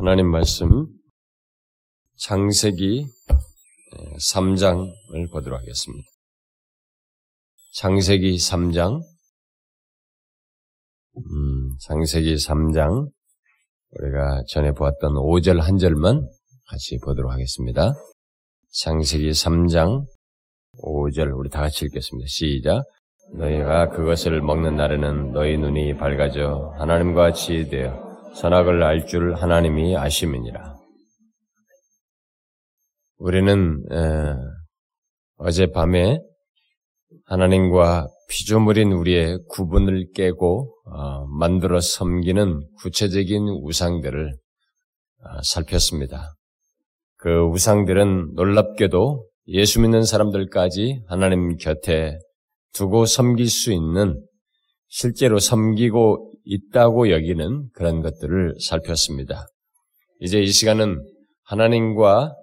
하나님 말씀 창세기 3장을 보도록 하겠습니다. 창세기 3장 음, 창세기 3장 우리가 전에 보았던 5절 한 절만 같이 보도록 하겠습니다. 창세기 3장 5절 우리 다 같이 읽겠습니다. 시작. 너희가 그것을 먹는 날에는 너희 눈이 밝아져 하나님과 같이 되어 선악을 알 줄 하나님이 아심이니라. 우리는 에, 어젯밤에 하나님과 피조물인 우리의 구분을 깨고 어, 만들어 섬기는 구체적인 우상들을 어, 살폈습니다. 그 우상들은 놀랍게도 예수 믿는 사람들까지 하나님 곁에 두고 섬길 수 있는 실제로 섬기고 있다고 여기는 그런 것들을 살폈습니다. 이제 이 시간은 하나님과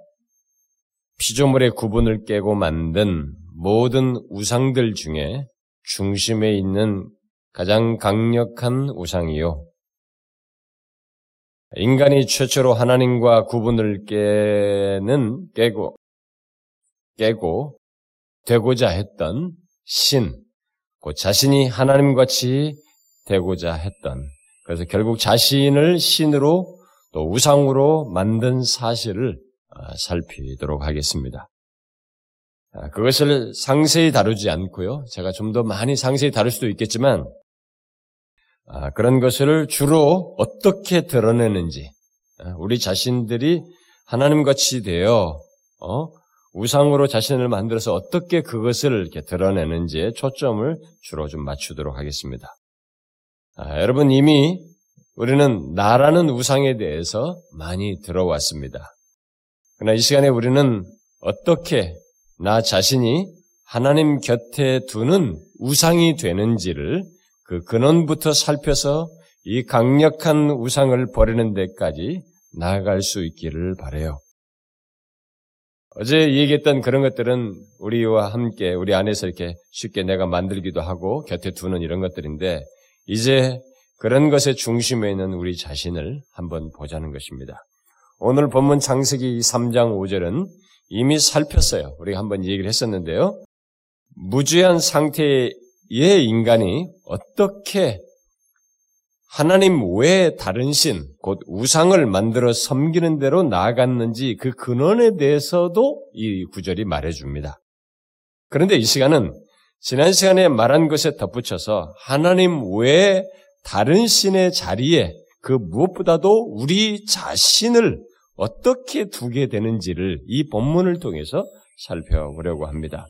피조물의 구분을 깨고 만든 모든 우상들 중에 중심에 있는 가장 강력한 우상이요. 인간이 최초로 하나님과 구분을 깨는, 깨고, 깨고, 되고자 했던 신, 그 자신이 하나님 같이 되고자 했던, 그래서 결국 자신을 신으로 또 우상으로 만든 사실을 아, 살피도록 하겠습니다. 아, 그것을 상세히 다루지 않고요. 제가 좀 더 많이 상세히 다룰 수도 있겠지만, 아, 그런 것을 주로 어떻게 드러내는지, 우리 자신들이 하나님 같이 되어, 어? 우상으로 자신을 만들어서 어떻게 그것을 이렇게 드러내는지에 초점을 주로 좀 맞추도록 하겠습니다. 아, 여러분 이미 우리는 나라는 우상에 대해서 많이 들어왔습니다. 그러나 이 시간에 우리는 어떻게 나 자신이 하나님 곁에 두는 우상이 되는지를 그 근원부터 살펴서 이 강력한 우상을 버리는 데까지 나아갈 수 있기를 바래요. 어제 얘기했던 그런 것들은 우리와 함께 우리 안에서 이렇게 쉽게 내가 만들기도 하고 곁에 두는 이런 것들인데 이제 그런 것의 중심에 있는 우리 자신을 한번 보자는 것입니다. 오늘 본문 창세기 3장 5절은 이미 살폈어요. 우리가 한번 얘기를 했었는데요. 무죄한 상태의 인간이 어떻게 하나님 외에 다른 신, 곧 우상을 만들어 섬기는 대로 나아갔는지 그 근원에 대해서도 이 구절이 말해줍니다. 그런데 이 시간은 지난 시간에 말한 것에 덧붙여서 하나님 외에 다른 신의 자리에 그 무엇보다도 우리 자신을 어떻게 두게 되는지를 이 본문을 통해서 살펴보려고 합니다.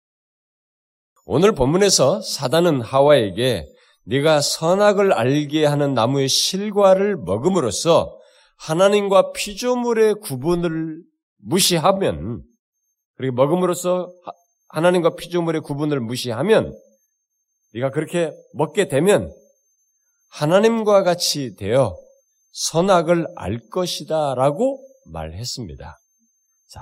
오늘 본문에서 사단은 하와에게 네가 선악을 알게 하는 나무의 실과를 먹음으로써 하나님과 피조물의 구분을 무시하면 그리고 먹음으로써 하나님과 피조물의 구분을 무시하면 네가 그렇게 먹게 되면 하나님과 같이 되어 선악을 알 것이다 라고 말했습니다. 자,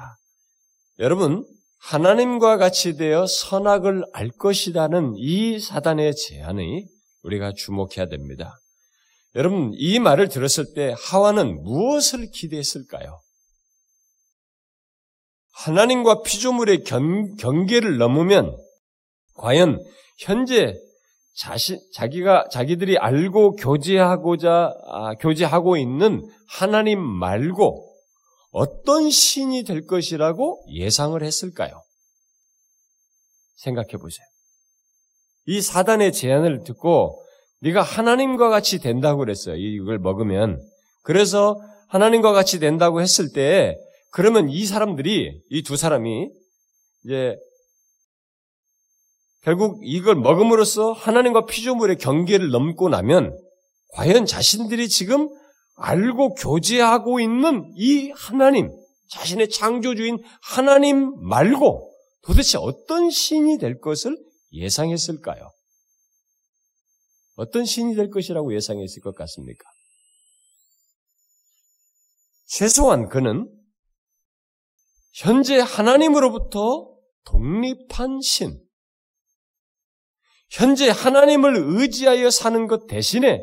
여러분 하나님과 같이 되어 선악을 알 것이라는 이 사단의 제안이 우리가 주목해야 됩니다. 여러분, 이 말을 들었을 때 하와는 무엇을 기대했을까요? 하나님과 피조물의 견, 경계를 넘으면 과연 현재 자신, 자기가, 자기들이 알고 교제하고자, 아, 교제하고 있는 하나님 말고 어떤 신이 될 것이라고 예상을 했을까요? 생각해 보세요. 이 사단의 제안을 듣고 네가 하나님과 같이 된다고 그랬어요. 이걸 먹으면. 그래서 하나님과 같이 된다고 했을 때 그러면 이 사람들이 이 두 사람이 이제 결국 이걸 먹음으로써 하나님과 피조물의 경계를 넘고 나면 과연 자신들이 지금 알고 교제하고 있는 이 하나님, 자신의 창조주인 하나님 말고 도대체 어떤 신이 될 것을 예상했을까요? 어떤 신이 될 것이라고 예상했을 것 같습니까? 최소한 그는 현재 하나님으로부터 독립한 신, 현재 하나님을 의지하여 사는 것 대신에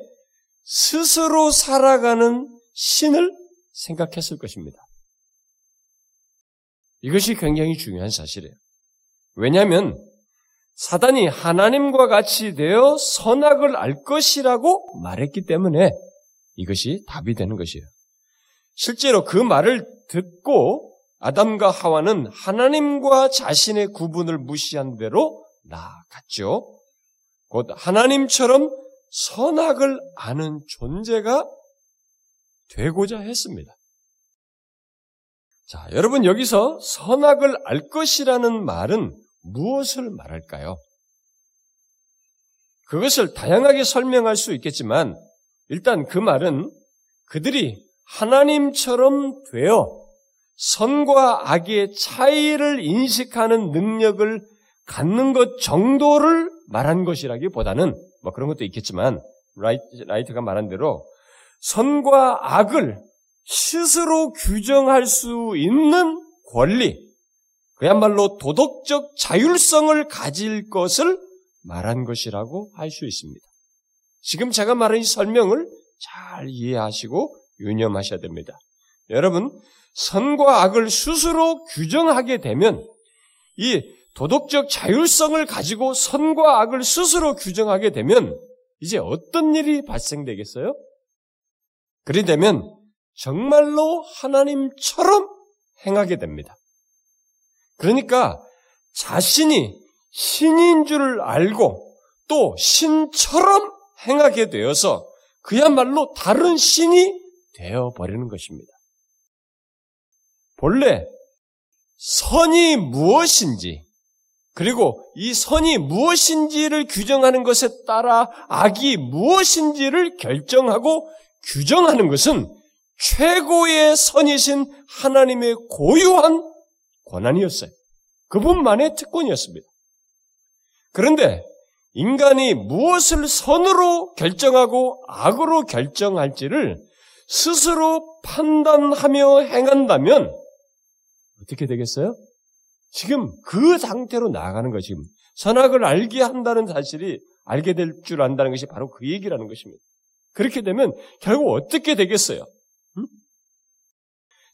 스스로 살아가는 신을 생각했을 것입니다. 이것이 굉장히 중요한 사실이에요. 왜냐하면 사단이 하나님과 같이 되어 선악을 알 것이라고 말했기 때문에 이것이 답이 되는 것이에요. 실제로 그 말을 듣고 아담과 하와는 하나님과 자신의 구분을 무시한 대로 나아갔죠. 곧 하나님처럼 선악을 아는 존재가 되고자 했습니다. 자, 여러분 여기서 선악을 알 것이라는 말은 무엇을 말할까요? 그것을 다양하게 설명할 수 있겠지만 일단 그 말은 그들이 하나님처럼 되어 선과 악의 차이를 인식하는 능력을 갖는 것 정도를 말한 것이라기보다는 뭐 그런 것도 있겠지만 라이트, 가 말한 대로 선과 악을 스스로 규정할 수 있는 권리, 그야말로 도덕적 자율성을 가질 것을 말한 것이라고 할 수 있습니다. 지금 제가 말한 이 설명을 잘 이해하시고 유념하셔야 됩니다. 여러분, 선과 악을 스스로 규정하게 되면 이 도덕적 자율성을 가지고 선과 악을 스스로 규정하게 되면 이제 어떤 일이 발생되겠어요? 그리 되면 정말로 하나님처럼 행하게 됩니다. 그러니까 자신이 신인 줄 알고 또 신처럼 행하게 되어서 그야말로 다른 신이 되어 버리는 것입니다. 본래 선이 무엇인지 그리고 이 선이 무엇인지를 규정하는 것에 따라 악이 무엇인지를 결정하고 규정하는 것은 최고의 선이신 하나님의 고유한 권한이었어요. 그분만의 특권이었습니다. 그런데 인간이 무엇을 선으로 결정하고 악으로 결정할지를 스스로 판단하며 행한다면 어떻게 되겠어요? 지금 그 상태로 나아가는 거 지금 선악을 알게 한다는 사실이 알게 될 줄 안다는 것이 바로 그 얘기라는 것입니다. 그렇게 되면 결국 어떻게 되겠어요? 음?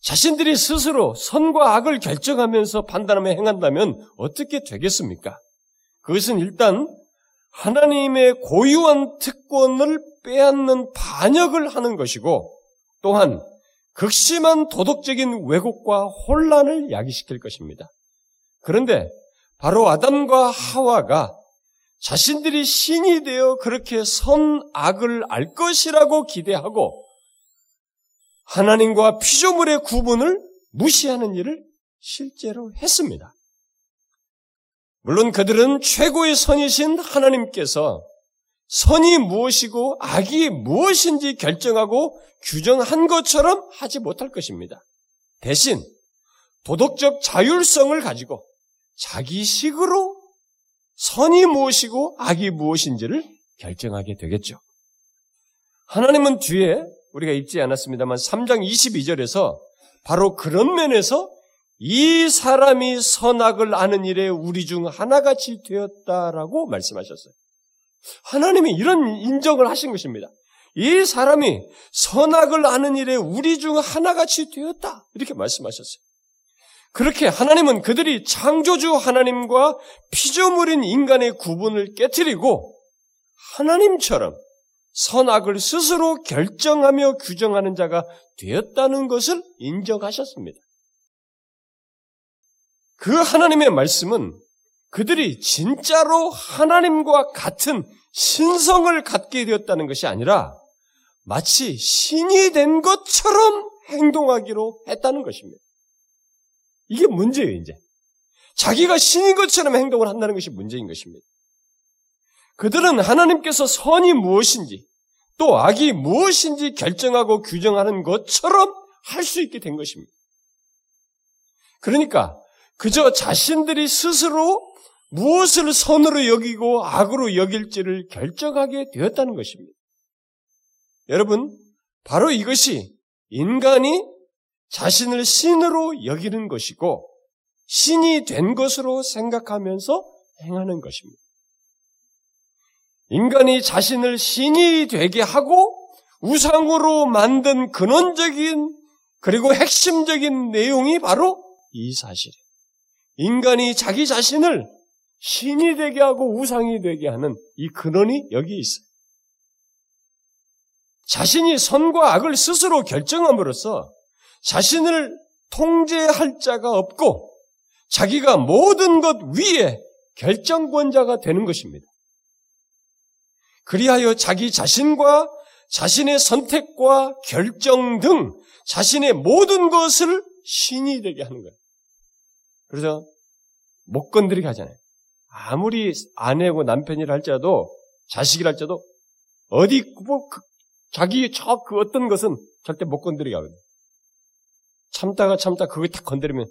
자신들이 스스로 선과 악을 결정하면서 판단하며 행한다면 어떻게 되겠습니까? 그것은 일단 하나님의 고유한 특권을 빼앗는 반역을 하는 것이고 또한 극심한 도덕적인 왜곡과 혼란을 야기시킬 것입니다. 그런데 바로 아담과 하와가 자신들이 신이 되어 그렇게 선악을 알 것이라고 기대하고 하나님과 피조물의 구분을 무시하는 일을 실제로 했습니다. 물론 그들은 최고의 선이신 하나님께서 선이 무엇이고 악이 무엇인지 결정하고 규정한 것처럼 하지 못할 것입니다. 대신 도덕적 자율성을 가지고 자기식으로 선이 무엇이고 악이 무엇인지를 결정하게 되겠죠. 하나님은 뒤에 우리가 읽지 않았습니다만 3장 22절에서 바로 그런 면에서 이 사람이 선악을 아는 일에 우리 중 하나같이 되었다라고 말씀하셨어요. 하나님이 이런 인정을 하신 것입니다. 이 사람이 선악을 아는 일에 우리 중 하나같이 되었다. 이렇게 말씀하셨어요. 그렇게 하나님은 그들이 창조주 하나님과 피조물인 인간의 구분을 깨뜨리고 하나님처럼 선악을 스스로 결정하며 규정하는 자가 되었다는 것을 인정하셨습니다. 그 하나님의 말씀은 그들이 진짜로 하나님과 같은 신성을 갖게 되었다는 것이 아니라 마치 신이 된 것처럼 행동하기로 했다는 것입니다. 이게 문제예요, 이제. 자기가 신인 것처럼 행동을 한다는 것이 문제인 것입니다. 그들은 하나님께서 선이 무엇인지 또 악이 무엇인지 결정하고 규정하는 것처럼 할 수 있게 된 것입니다. 그러니까 그저 자신들이 스스로 무엇을 선으로 여기고 악으로 여길지를 결정하게 되었다는 것입니다. 여러분, 바로 이것이 인간이 자신을 신으로 여기는 것이고 신이 된 것으로 생각하면서 행하는 것입니다. 인간이 자신을 신이 되게 하고 우상으로 만든 근원적인 그리고 핵심적인 내용이 바로 이 사실이에요. 인간이 자기 자신을 신이 되게 하고 우상이 되게 하는 이 근원이 여기 있어요. 자신이 선과 악을 스스로 결정함으로써 자신을 통제할 자가 없고 자기가 모든 것 위에 결정권자가 되는 것입니다. 그리하여 자기 자신과 자신의 선택과 결정 등 자신의 모든 것을 신이 되게 하는 거예요. 그래서 못 건드리게 하잖아요. 아무리 아내고 남편이라 할지라도 자식이라 할지라도 어디 뭐 그, 자기 저 그 어떤 것은 절대 못 건드리게 하거든요. 참다가 참다 그거 딱 건드리면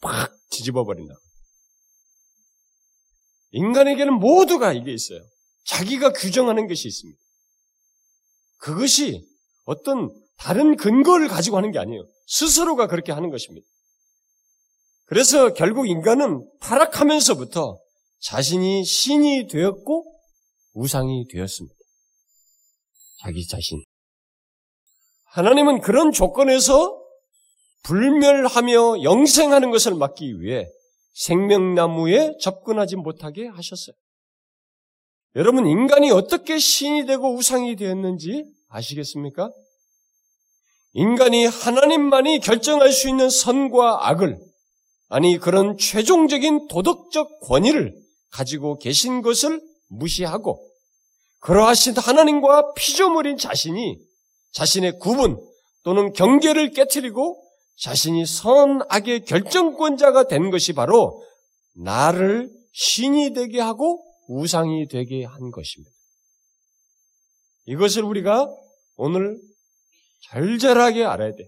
팍 뒤집어 버린다. 인간에게는 모두가 이게 있어요. 자기가 규정하는 것이 있습니다. 그것이 어떤 다른 근거를 가지고 하는 게 아니에요. 스스로가 그렇게 하는 것입니다. 그래서 결국 인간은 타락하면서부터 자신이 신이 되었고 우상이 되었습니다. 자기 자신. 하나님은 그런 조건에서 불멸하며 영생하는 것을 막기 위해 생명나무에 접근하지 못하게 하셨어요. 여러분, 인간이 어떻게 신이 되고 우상이 되었는지 아시겠습니까? 인간이 하나님만이 결정할 수 있는 선과 악을, 아니, 그런 최종적인 도덕적 권위를 가지고 계신 것을 무시하고, 그러하신 하나님과 피조물인 자신이 자신의 구분 또는 경계를 깨뜨리고 자신이 선악의 결정권자가 된 것이 바로 나를 신이 되게 하고 우상이 되게 한 것입니다. 이것을 우리가 오늘 절절하게 알아야 돼.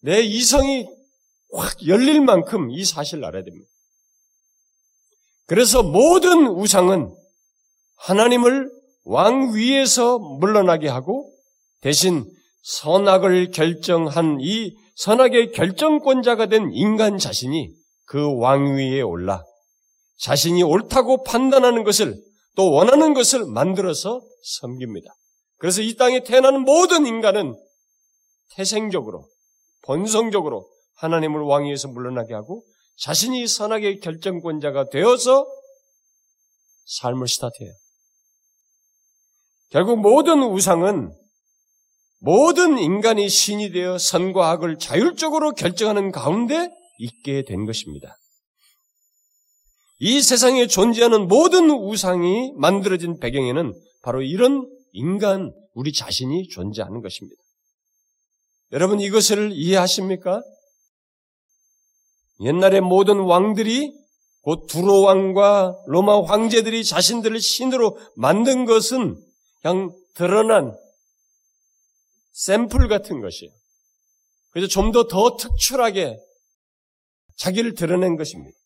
내 이성이 확 열릴 만큼 이 사실을 알아야 됩니다. 그래서 모든 우상은 하나님을 왕 위에서 물러나게 하고 대신 선악을 결정한 이 선악의 결정권자가 된 인간 자신이 그 왕 위에 올라 자신이 옳다고 판단하는 것을 또 원하는 것을 만들어서 섬깁니다. 그래서 이 땅에 태어나는 모든 인간은 태생적으로, 본성적으로 하나님을 왕위에서 물러나게 하고 자신이 선악의 결정권자가 되어서 삶을 스타트해요. 결국 모든 우상은 모든 인간이 신이 되어 선과 악을 자율적으로 결정하는 가운데 있게 된 것입니다. 이 세상에 존재하는 모든 우상이 만들어진 배경에는 바로 이런 인간, 우리 자신이 존재하는 것입니다. 여러분 이것을 이해하십니까? 옛날에 모든 왕들이 곧 두로 왕과 로마 황제들이 자신들을 신으로 만든 것은 그냥 드러난 샘플 같은 것이에요. 그래서 좀 더더 특출하게 자기를 드러낸 것입니다.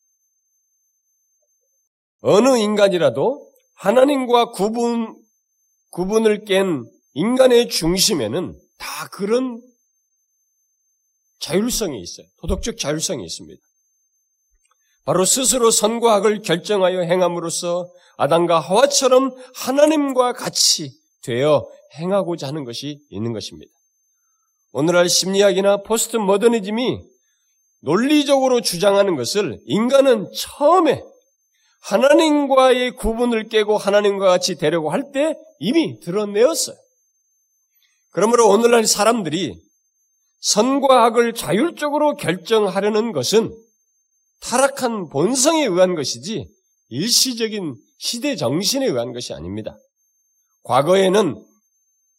어느 인간이라도 하나님과 구분, 구분을 깬 인간의 중심에는 다 그런 자율성이 있어요. 도덕적 자율성이 있습니다. 바로 스스로 선과 악을 결정하여 행함으로써 아담과 하와처럼 하나님과 같이 되어 행하고자 하는 것이 있는 것입니다. 오늘날 심리학이나 포스트 모더니즘이 논리적으로 주장하는 것을 인간은 처음에 하나님과의 구분을 깨고 하나님과 같이 되려고 할 때 이미 드러내었어요. 그러므로 오늘날 사람들이 선과 악을 자율적으로 결정하려는 것은 타락한 본성에 의한 것이지 일시적인 시대 정신에 의한 것이 아닙니다. 과거에는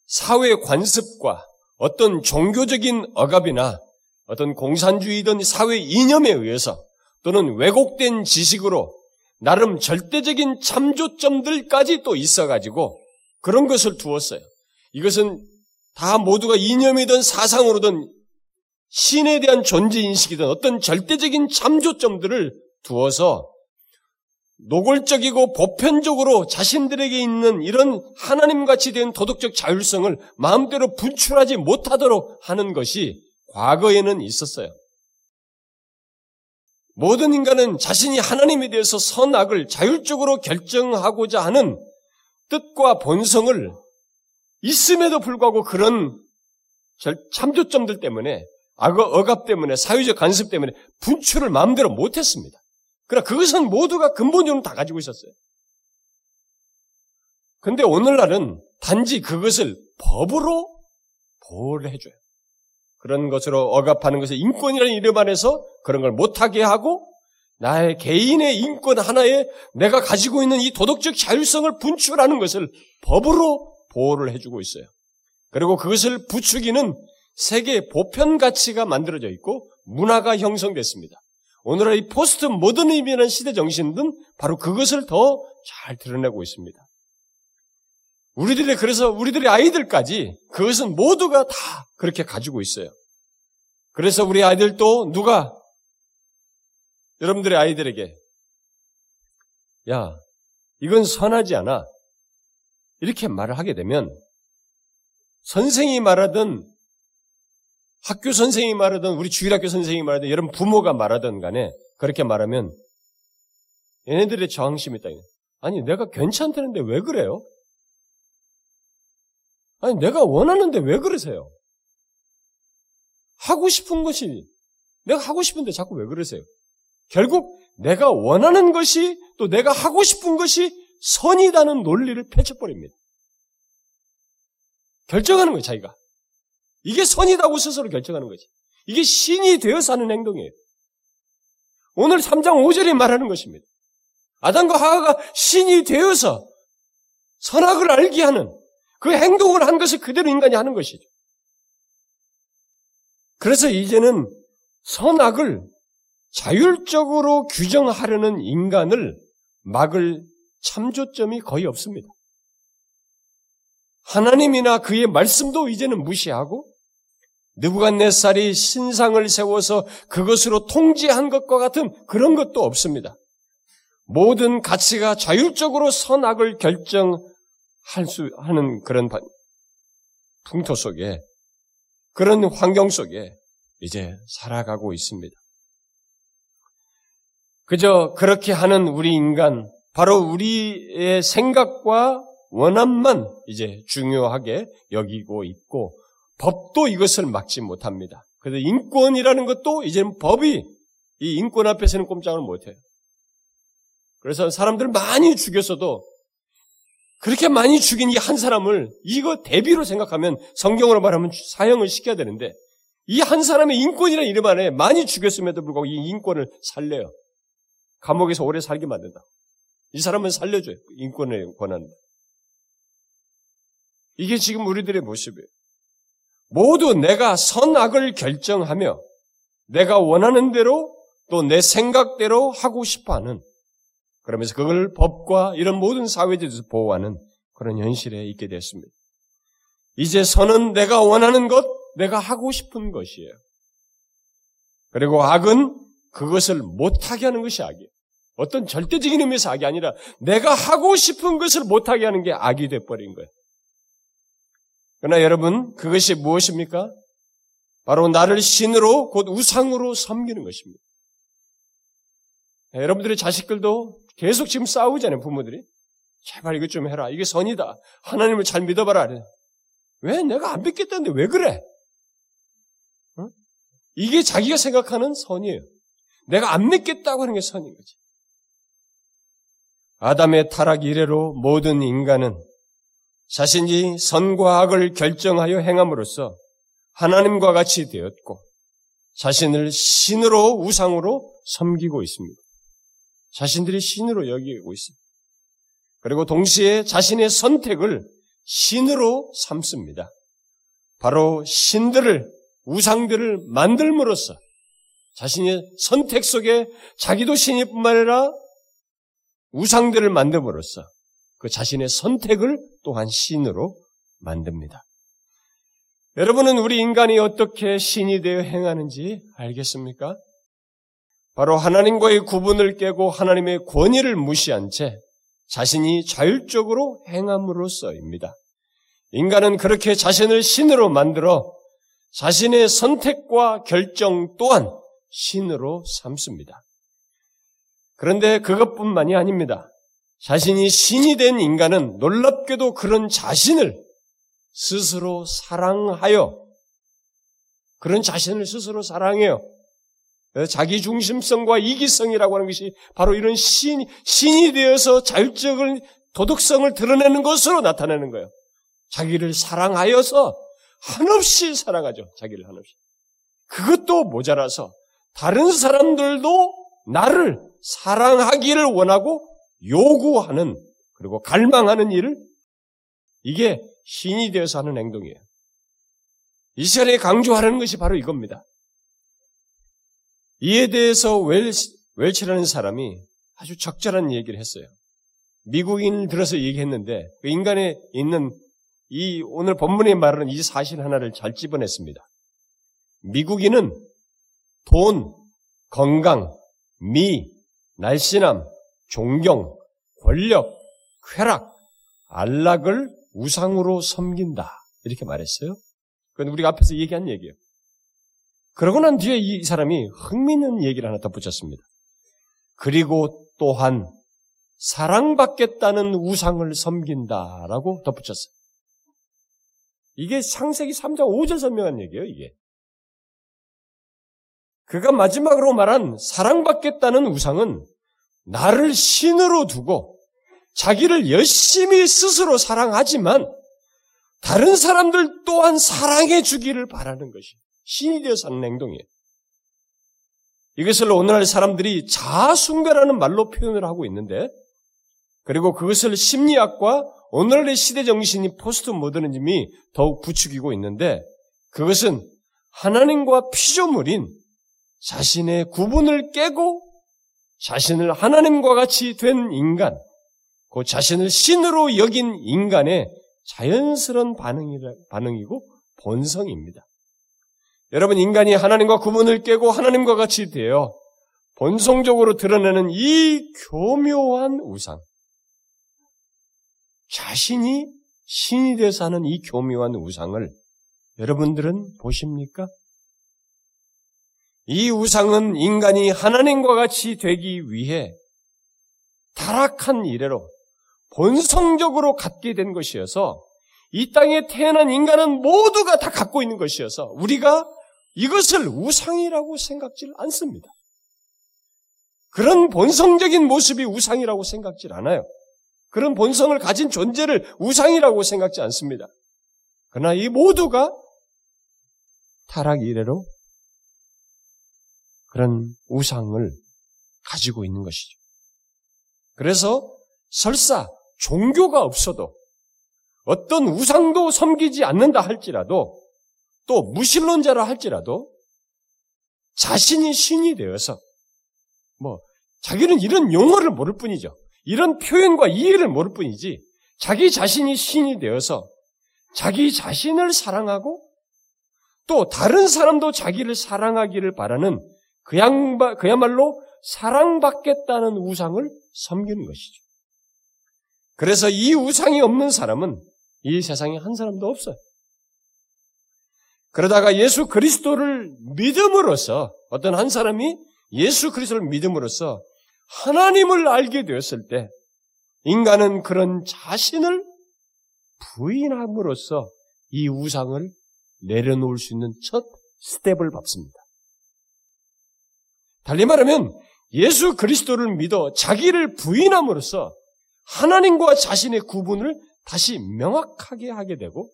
사회 관습과 어떤 종교적인 억압이나 어떤 공산주의든 사회 이념에 의해서 또는 왜곡된 지식으로 나름 절대적인 참조점들까지 또 있어가지고 그런 것을 두었어요. 이것은 다 모두가 이념이든 사상으로든 신에 대한 존재 인식이든 어떤 절대적인 참조점들을 두어서 노골적이고 보편적으로 자신들에게 있는 이런 하나님 같이 된 도덕적 자율성을 마음대로 분출하지 못하도록 하는 것이 과거에는 있었어요. 모든 인간은 자신이 하나님에 대해서 선악을 자율적으로 결정하고자 하는 뜻과 본성을 있음에도 불구하고 그런 참조점들 때문에 악어, 억압 때문에 사회적 간섭 때문에 분출을 마음대로 못했습니다. 그러나 그것은 모두가 근본적으로 다 가지고 있었어요. 근데 오늘날은 단지 그것을 법으로 보호를 해줘요. 그런 것으로 억압하는 것을 인권이라는 이름 안에서 그런 걸 못하게 하고 나의 개인의 인권 하나에 내가 가지고 있는 이 도덕적 자율성을 분출하는 것을 법으로 보호를 해주고 있어요. 그리고 그것을 부추기는 세계 보편 가치가 만들어져 있고 문화가 형성됐습니다. 오늘의 이 포스트 모더니즘이라는 시대 정신은 바로 그것을 더 잘 드러내고 있습니다. 우리들의 그래서 우리들의 아이들까지 그것은 모두가 다 그렇게 가지고 있어요. 그래서 우리 아이들도 누가 여러분들의 아이들에게 야 이건 선하지 않아 이렇게 말을 하게 되면 선생이 말하든 학교 선생이 말하든 우리 주일학교 선생이 말하든 여러분 부모가 말하든 간에 그렇게 말하면 얘네들의 저항심이 있다. 아니 내가 괜찮다는데 왜 그래요? 아니 내가 원하는데 왜 그러세요? 하고 싶은 것이 내가 하고 싶은데 자꾸 왜 그러세요? 결국 내가 원하는 것이 또 내가 하고 싶은 것이 선이다는 논리를 펼쳐버립니다. 결정하는 거예요, 자기가. 이게 선이다고 스스로 결정하는 거지. 이게 신이 되어서 하는 행동이에요. 오늘 3장 5절에 말하는 것입니다. 아담과 하하가 신이 되어서 선악을 알게 하는 그 행동을 한 것을 그대로 인간이 하는 것이죠. 그래서 이제는 선악을 자율적으로 규정하려는 인간을 막을 참조점이 거의 없습니다. 하나님이나 그의 말씀도 이제는 무시하고 느부갓네살이 신상을 세워서 그것으로 통제한 것과 같은 그런 것도 없습니다. 모든 가치가 자율적으로 선악을 결정할 수 하는 그런 풍토 속에 그런 환경 속에 이제 살아가고 있습니다. 그저 그렇게 하는 우리 인간, 바로 우리의 생각과 원함만 이제 중요하게 여기고 있고 법도 이것을 막지 못합니다. 그래서 인권이라는 것도 이제는 법이 이 인권 앞에서는 꼼짝을 못해요. 그래서 사람들 많이 죽였어도 그렇게 많이 죽인 이 한 사람을 이거 대비로 생각하면 성경으로 말하면 사형을 시켜야 되는데 이 한 사람의 인권이라는 이름 안에 많이 죽였음에도 불구하고 이 인권을 살려요. 감옥에서 오래 살게 만든다. 이 사람은 살려줘요. 인권의 권한. 이게 지금 우리들의 모습이에요. 모두 내가 선악을 결정하며 내가 원하는 대로 또 내 생각대로 하고 싶어 하는 그러면서 그걸 법과 이런 모든 사회제에서 보호하는 그런 현실에 있게 됐습니다. 이제 선은 내가 원하는 것, 내가 하고 싶은 것이에요. 그리고 악은 그것을 못하게 하는 것이 악이에요. 어떤 절대적인 의미에서 악이 아니라 내가 하고 싶은 것을 못하게 하는 게 악이 돼버린 거예요. 그러나 여러분, 그것이 무엇입니까? 바로 나를 신으로 곧 우상으로 섬기는 것입니다. 여러분들의 자식들도 계속 지금 싸우잖아요, 부모들이. 제발 이것 좀 해라. 이게 선이다. 하나님을 잘 믿어봐라. 왜? 내가 안 믿겠다는데 왜 그래? 어? 이게 자기가 생각하는 선이에요. 내가 안 믿겠다고 하는 게 선인 거지. 아담의 타락 이래로 모든 인간은 자신이 선과 악을 결정하여 행함으로써 하나님과 같이 되었고 자신을 신으로 우상으로 섬기고 있습니다. 자신들이 신으로 여기고 있습니다. 그리고 동시에 자신의 선택을 신으로 삼습니다. 바로 신들을 우상들을 만들므로써 자신의 선택 속에 자기도 신이뿐만 아니라 우상들을 만듦으로써 그 자신의 선택을 또한 신으로 만듭니다. 여러분은 우리 인간이 어떻게 신이 되어 행하는지 알겠습니까? 바로 하나님과의 구분을 깨고 하나님의 권위를 무시한 채 자신이 자율적으로 행함으로써입니다. 인간은 그렇게 자신을 신으로 만들어 자신의 선택과 결정 또한 신으로 삼습니다. 그런데 그것뿐만이 아닙니다. 자신이 신이 된 인간은 놀랍게도 그런 자신을 스스로 사랑하여 그런 자신을 스스로 사랑해요. 자기 중심성과 이기성이라고 하는 것이 바로 이런 신, 신이 되어서 자율적을, 도덕성을 드러내는 것으로 나타내는 거예요. 자기를 사랑하여서 한없이 사랑하죠. 자기를 한없이. 그것도 모자라서 다른 사람들도 나를 사랑하기를 원하고 요구하는 그리고 갈망하는 일을 이게 신이 되어서 하는 행동이에요. 이스라엘이 강조하는 것이 바로 이겁니다. 이에 대해서 웰치, 웰치라는 사람이 아주 적절한 얘기를 했어요. 미국인 들어서 얘기했는데 그 인간에 있는 이 오늘 본문에 말하는 이 사실 하나를 잘 집어냈습니다. 미국인은 돈, 건강, 미, 날씬함, 존경, 권력, 쾌락, 안락을 우상으로 섬긴다. 이렇게 말했어요. 그건 우리가 앞에서 얘기한 얘기예요. 그러고 난 뒤에 이 사람이 흥미있는 얘기를 하나 덧붙였습니다. 그리고 또한 사랑받겠다는 우상을 섬긴다라고 덧붙였어요. 이게 상세기 3장 5절 설명한 얘기예요, 이게. 그가 마지막으로 말한 사랑받겠다는 우상은 나를 신으로 두고 자기를 열심히 스스로 사랑하지만 다른 사람들 또한 사랑해 주기를 바라는 것이 신이 되어서 하는 행동이에요. 이것을 오늘날 사람들이 자아숭배라는 말로 표현을 하고 있는데 그리고 그것을 심리학과 오늘의 시대 정신이 포스트 모더니즘이 더욱 부추기고 있는데 그것은 하나님과 피조물인 자신의 구분을 깨고 자신을 하나님과 같이 된 인간, 그 자신을 신으로 여긴 인간의 자연스러운 반응이고 본성입니다. 여러분, 인간이 하나님과 구분을 깨고 하나님과 같이 되어 본성적으로 드러내는 이 교묘한 우상. 자신이 신이 되어서 하는 이 교묘한 우상을 여러분들은 보십니까? 이 우상은 인간이 하나님과 같이 되기 위해 타락한 이래로 본성적으로 갖게 된 것이어서 이 땅에 태어난 인간은 모두가 다 갖고 있는 것이어서 우리가 이것을 우상이라고 생각질 않습니다. 그런 본성적인 모습이 우상이라고 생각질 않아요. 그런 본성을 가진 존재를 우상이라고 생각지 않습니다. 그러나 이 모두가 타락 이래로 그런 우상을 가지고 있는 것이죠. 그래서 설사 종교가 없어도 어떤 우상도 섬기지 않는다 할지라도 또 무신론자라 할지라도 자신이 신이 되어서 뭐 자기는 이런 용어를 모를 뿐이죠. 이런 표현과 이해를 모를 뿐이지 자기 자신이 신이 되어서 자기 자신을 사랑하고 또 다른 사람도 자기를 사랑하기를 바라는 그양바, 그야말로 사랑받겠다는 우상을 섬기는 것이죠. 그래서 이 우상이 없는 사람은 이 세상에 한 사람도 없어요. 그러다가 예수 그리스도를 믿음으로써 어떤 한 사람이 예수 그리스도를 믿음으로써 하나님을 알게 되었을 때 인간은 그런 자신을 부인함으로써 이 우상을 내려놓을 수 있는 첫 스텝을 밟습니다. 달리 말하면 예수 그리스도를 믿어 자기를 부인함으로써 하나님과 자신의 구분을 다시 명확하게 하게 되고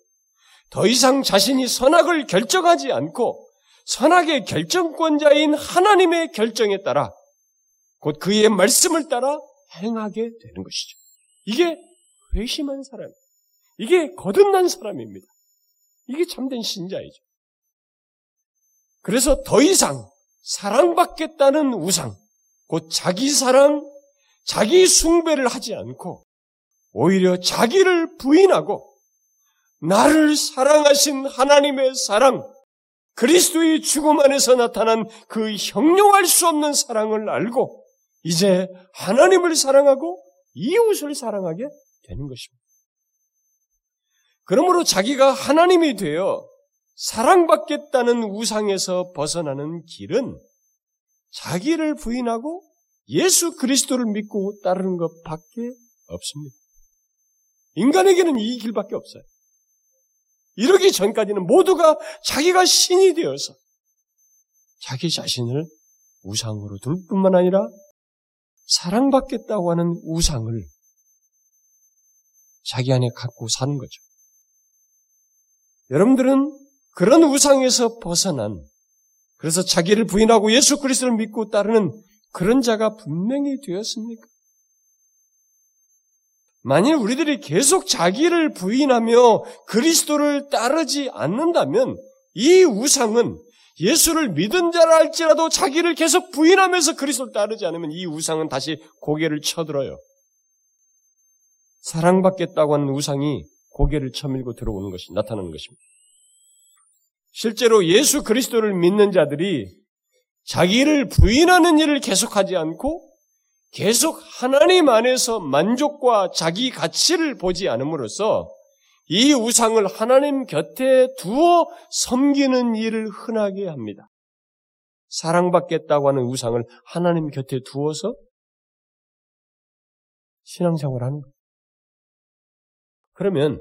더 이상 자신이 선악을 결정하지 않고 선악의 결정권자인 하나님의 결정에 따라 곧 그의 말씀을 따라 행하게 되는 것이죠. 이게 회심한 사람, 이게 거듭난 사람입니다. 이게 참된 신자이죠. 그래서 더 이상 사랑받겠다는 우상, 곧 자기 사랑, 자기 숭배를 하지 않고 오히려 자기를 부인하고 나를 사랑하신 하나님의 사랑, 그리스도의 죽음 안에서 나타난 그 형용할 수 없는 사랑을 알고 이제 하나님을 사랑하고 이웃을 사랑하게 되는 것입니다. 그러므로 자기가 하나님이 되어 사랑받겠다는 우상에서 벗어나는 길은 자기를 부인하고 예수 그리스도를 믿고 따르는 것밖에 없습니다. 인간에게는 이 길밖에 없어요. 이러기 전까지는 모두가 자기가 신이 되어서 자기 자신을 우상으로 둘 뿐만 아니라 사랑받겠다고 하는 우상을 자기 안에 갖고 사는 거죠. 여러분들은 그런 우상에서 벗어난 그래서 자기를 부인하고 예수 그리스도를 믿고 따르는 그런 자가 분명히 되었습니까? 만일 우리들이 계속 자기를 부인하며 그리스도를 따르지 않는다면 이 우상은 예수를 믿은 자라 할지라도 자기를 계속 부인하면서 그리스도를 따르지 않으면 이 우상은 다시 고개를 쳐들어요. 사랑받겠다고 하는 우상이 고개를 쳐밀고 들어오는 것이 나타나는 것입니다. 실제로 예수 그리스도를 믿는 자들이 자기를 부인하는 일을 계속하지 않고 계속 하나님 안에서 만족과 자기 가치를 보지 않음으로써 이 우상을 하나님 곁에 두어 섬기는 일을 흔하게 합니다. 사랑받겠다고 하는 우상을 하나님 곁에 두어서 신앙생활 하는 거예요. 그러면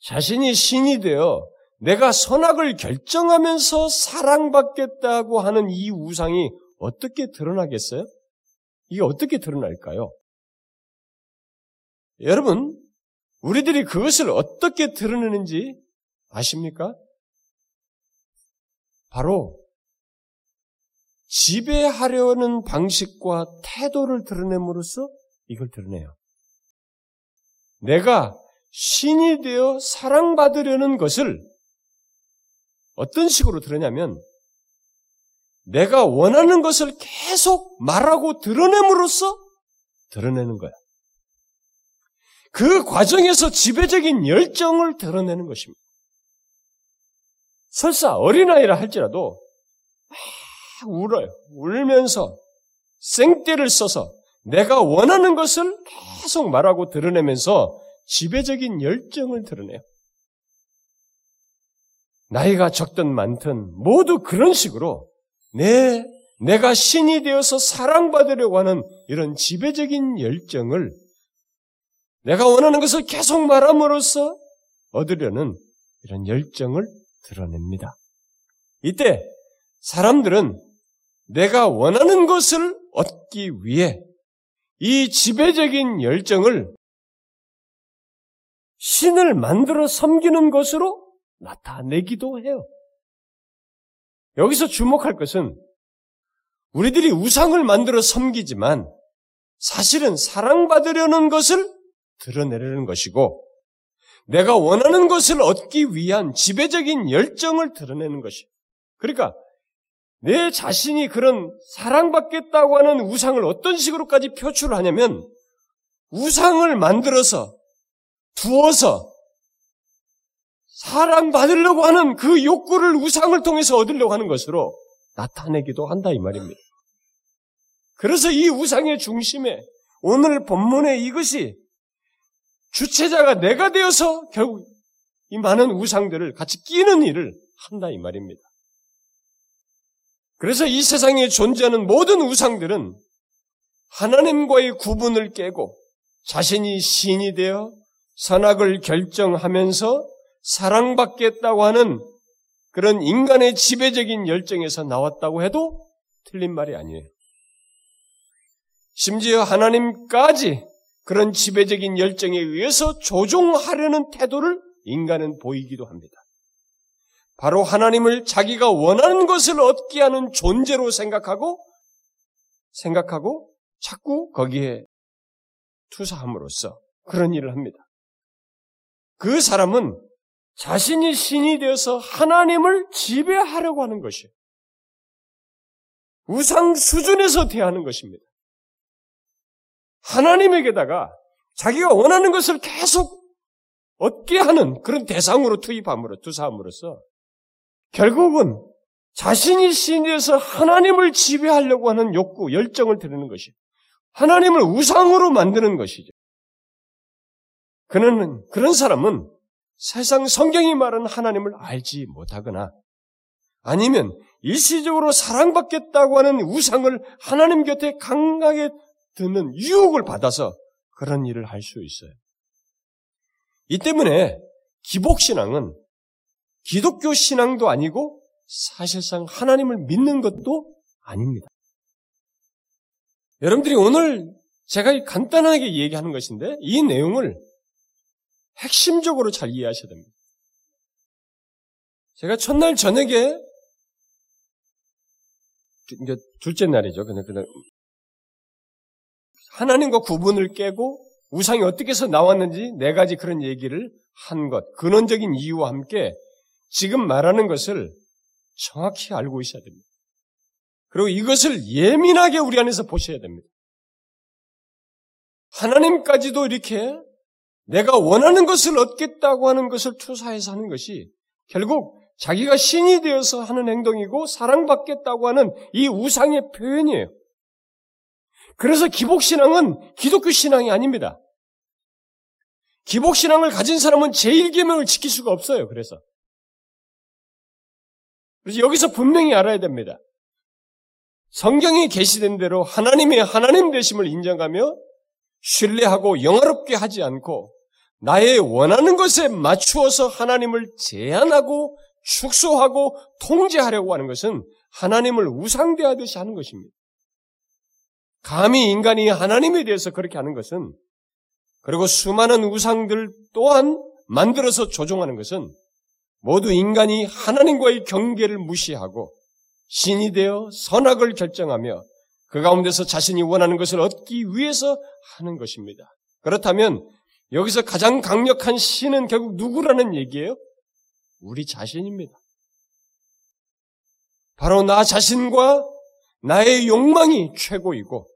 자신이 신이 되어 내가 선악을 결정하면서 사랑받겠다고 하는 이 우상이 어떻게 드러나겠어요? 이게 어떻게 드러날까요? 여러분, 우리들이 그것을 어떻게 드러내는지 아십니까? 바로 지배하려는 방식과 태도를 드러냄으로써 이걸 드러내요. 내가 신이 되어 사랑받으려는 것을 어떤 식으로 드러냐면 내가 원하는 것을 계속 말하고 드러냄으로써 드러내는 거야. 그 과정에서 지배적인 열정을 드러내는 것입니다. 설사 어린아이라 할지라도 막 울어요. 울면서 생떼를 써서 내가 원하는 것을 계속 말하고 드러내면서 지배적인 열정을 드러내요. 나이가 적든 많든 모두 그런 식으로 내, 내가 신이 되어서 사랑받으려고 하는 이런 지배적인 열정을 내가 원하는 것을 계속 말함으로써 얻으려는 이런 열정을 드러냅니다. 이때 사람들은 내가 원하는 것을 얻기 위해 이 지배적인 열정을 신을 만들어 섬기는 것으로 나타내기도 해요. 여기서 주목할 것은 우리들이 우상을 만들어 섬기지만 사실은 사랑받으려는 것을 드러내려는 것이고 내가 원하는 것을 얻기 위한 지배적인 열정을 드러내는 것이. 그러니까 내 자신이 그런 사랑받겠다고 하는 우상을 어떤 식으로까지 표출을 하냐면 우상을 만들어서 두어서 사랑받으려고 하는 그 욕구를 우상을 통해서 얻으려고 하는 것으로 나타내기도 한다 이 말입니다. 그래서 이 우상의 중심에 오늘 본문의 이것이 주체자가 내가 되어서 결국 이 많은 우상들을 같이 끼는 일을 한다 이 말입니다. 그래서 이 세상에 존재하는 모든 우상들은 하나님과의 구분을 깨고 자신이 신이 되어 선악을 결정하면서 사랑받겠다고 하는 그런 인간의 지배적인 열정에서 나왔다고 해도 틀린 말이 아니에요. 심지어 하나님까지 그런 지배적인 열정에 의해서 조종하려는 태도를 인간은 보이기도 합니다. 바로 하나님을 자기가 원하는 것을 얻게 하는 존재로 생각하고 생각하고 자꾸 거기에 투사함으로써 그런 일을 합니다. 그 사람은 자신이 신이 되어서 하나님을 지배하려고 하는 것이에요. 우상 수준에서 대하는 것입니다. 하나님에게다가 자기가 원하는 것을 계속 얻게 하는 그런 대상으로 투입함으로 투사함으로써 결국은 자신이 신이어서 하나님을 지배하려고 하는 욕구, 열정을 드리는 것이 하나님을 우상으로 만드는 것이죠. 그는 그런 사람은 세상 성경이 말하는 하나님을 알지 못하거나 아니면 일시적으로 사랑받겠다고 하는 우상을 하나님 곁에 강하게 듣는 유혹을 받아서 그런 일을 할 수 있어요. 이 때문에 기복신앙은 기독교 신앙도 아니고 사실상 하나님을 믿는 것도 아닙니다. 여러분들이 오늘 제가 간단하게 얘기하는 것인데 이 내용을 핵심적으로 잘 이해하셔야 됩니다. 제가 첫날 저녁에 이제 둘째 날이죠. 그냥 그냥 하나님과 구분을 깨고 우상이 어떻게 해서 나왔는지 네 가지 그런 얘기를 한 것, 근원적인 이유와 함께 지금 말하는 것을 정확히 알고 있어야 됩니다. 그리고 이것을 예민하게 우리 안에서 보셔야 됩니다. 하나님까지도 이렇게 내가 원하는 것을 얻겠다고 하는 것을 투사해서 하는 것이 결국 자기가 신이 되어서 하는 행동이고 사랑받겠다고 하는 이 우상의 표현이에요. 그래서 기복신앙은 기독교 신앙이 아닙니다. 기복신앙을 가진 사람은 제1계명을 지킬 수가 없어요. 그래서. 그래서 여기서 분명히 알아야 됩니다. 성경에 계시된 대로 하나님의 하나님 되심을 인정하며 신뢰하고 영화롭게 하지 않고 나의 원하는 것에 맞추어서 하나님을 제한하고 축소하고 통제하려고 하는 것은 하나님을 우상대하듯이 하는 것입니다. 감히 인간이 하나님에 대해서 그렇게 하는 것은 그리고 수많은 우상들 또한 만들어서 조종하는 것은 모두 인간이 하나님과의 경계를 무시하고 신이 되어 선악을 결정하며 그 가운데서 자신이 원하는 것을 얻기 위해서 하는 것입니다. 그렇다면 여기서 가장 강력한 신은 결국 누구라는 얘기예요? 우리 자신입니다. 바로 나 자신과 나의 욕망이 최고이고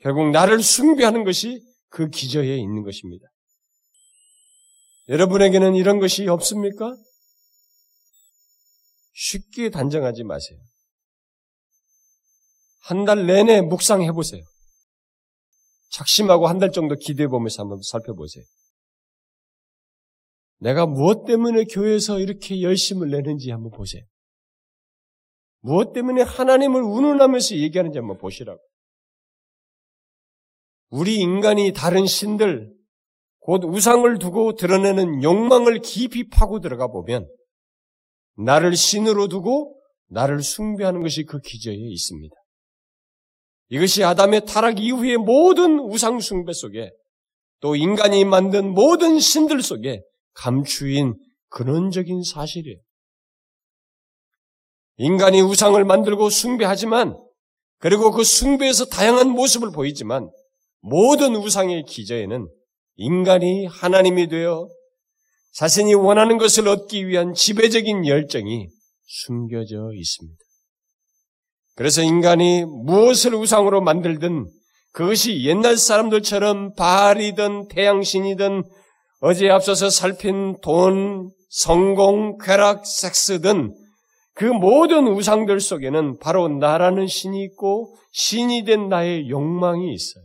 결국 나를 숭배하는 것이 그 기저에 있는 것입니다. 여러분에게는 이런 것이 없습니까? 쉽게 단정하지 마세요. 한 달 내내 묵상해 보세요. 작심하고 한 달 정도 기대해 보면서 한번 살펴보세요. 내가 무엇 때문에 교회에서 이렇게 열심을 내는지 한번 보세요. 무엇 때문에 하나님을 운운하면서 얘기하는지 한번 보시라고. 우리 인간이 다른 신들, 곧 우상을 두고 드러내는 욕망을 깊이 파고 들어가 보면 나를 신으로 두고 나를 숭배하는 것이 그 기저에 있습니다. 이것이 아담의 타락 이후의 모든 우상 숭배 속에 또 인간이 만든 모든 신들 속에 감추인 근원적인 사실이에요. 인간이 우상을 만들고 숭배하지만 그리고 그 숭배에서 다양한 모습을 보이지만 모든 우상의 기저에는 인간이 하나님이 되어 자신이 원하는 것을 얻기 위한 지배적인 열정이 숨겨져 있습니다. 그래서 인간이 무엇을 우상으로 만들든 그것이 옛날 사람들처럼 바알이든 태양신이든 어제 앞서서 살핀 돈, 성공, 쾌락, 섹스든 그 모든 우상들 속에는 바로 나라는 신이 있고 신이 된 나의 욕망이 있어요.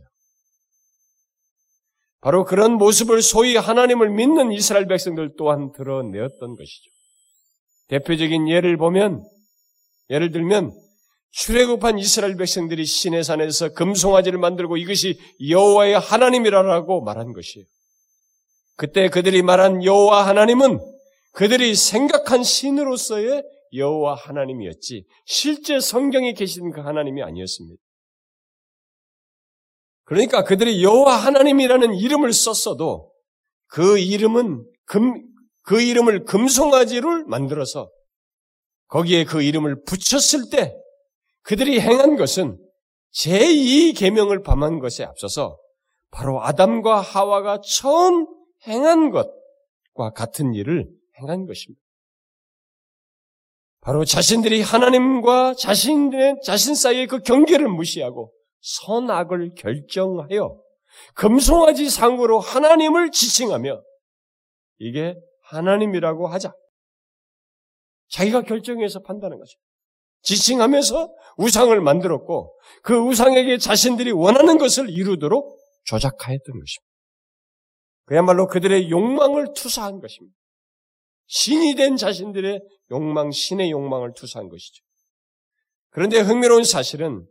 바로 그런 모습을 소위 하나님을 믿는 이스라엘 백성들 또한 드러내었던 것이죠. 대표적인 예를 보면, 예를 들면, 출애굽한 이스라엘 백성들이 신의 산에서 금송아지를 만들고 이것이 여호와의 하나님이라고 말한 것이에요. 그때 그들이 말한 여호와 하나님은 그들이 생각한 신으로서의 여호와 하나님이었지 실제 성경에 계신 그 하나님이 아니었습니다. 그러니까 그들이 여호와 하나님이라는 이름을 썼어도 그 이름은 금, 그 이름을 금송아지를 만들어서 거기에 그 이름을 붙였을 때 그들이 행한 것은 제2 계명을 범한 것에 앞서서 바로 아담과 하와가 처음 행한 것과 같은 일을 행한 것입니다. 바로 자신들이 하나님과 자신의 자신 사이의 그 경계를 무시하고 선악을 결정하여 금송아지 상으로 하나님을 지칭하며 이게 하나님이라고 하자. 자기가 결정해서 판단한 거죠. 지칭하면서 우상을 만들었고 그 우상에게 자신들이 원하는 것을 이루도록 조작하였던 것입니다. 그야말로 그들의 욕망을 투사한 것입니다. 신이 된 자신들의 욕망, 신의 욕망을 투사한 것이죠. 그런데 흥미로운 사실은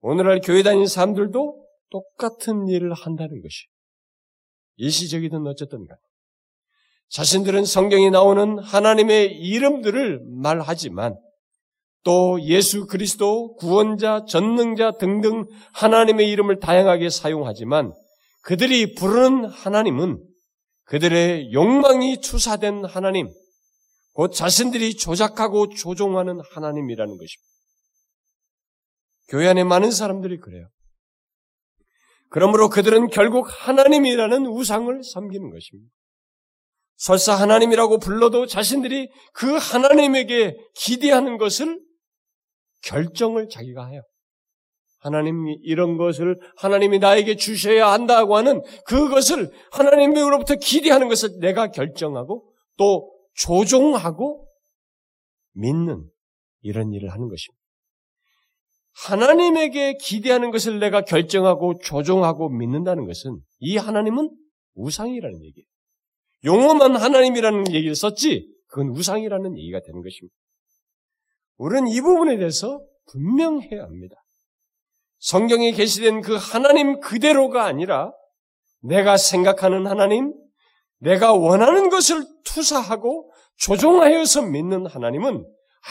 오늘날 교회 다니는 사람들도 똑같은 일을 한다는 것이 일시적이든 어쨌든 간 자신들은 성경에 나오는 하나님의 이름들을 말하지만 또 예수 그리스도, 구원자, 전능자 등등 하나님의 이름을 다양하게 사용하지만 그들이 부르는 하나님은 그들의 욕망이 투사된 하나님, 곧 자신들이 조작하고 조종하는 하나님이라는 것입니다. 교회 안에 많은 사람들이 그래요. 그러므로 그들은 결국 하나님이라는 우상을 섬기는 것입니다. 설사 하나님이라고 불러도 자신들이 그 하나님에게 기대하는 것을 결정을 자기가 해요. 하나님이 이런 것을 하나님이 나에게 주셔야 한다고 하는 그것을 하나님으로부터 기대하는 것을 내가 결정하고 또 조종하고 믿는 이런 일을 하는 것입니다. 하나님에게 기대하는 것을 내가 결정하고 조종하고 믿는다는 것은 이 하나님은 우상이라는 얘기예요. 용어만 하나님이라는 얘기를 썼지 그건 우상이라는 얘기가 되는 것입니다. 우리는 이 부분에 대해서 분명해야 합니다. 성경에 게시된 그 하나님 그대로가 아니라 내가 생각하는 하나님, 내가 원하는 것을 투사하고 조종하여서 믿는 하나님은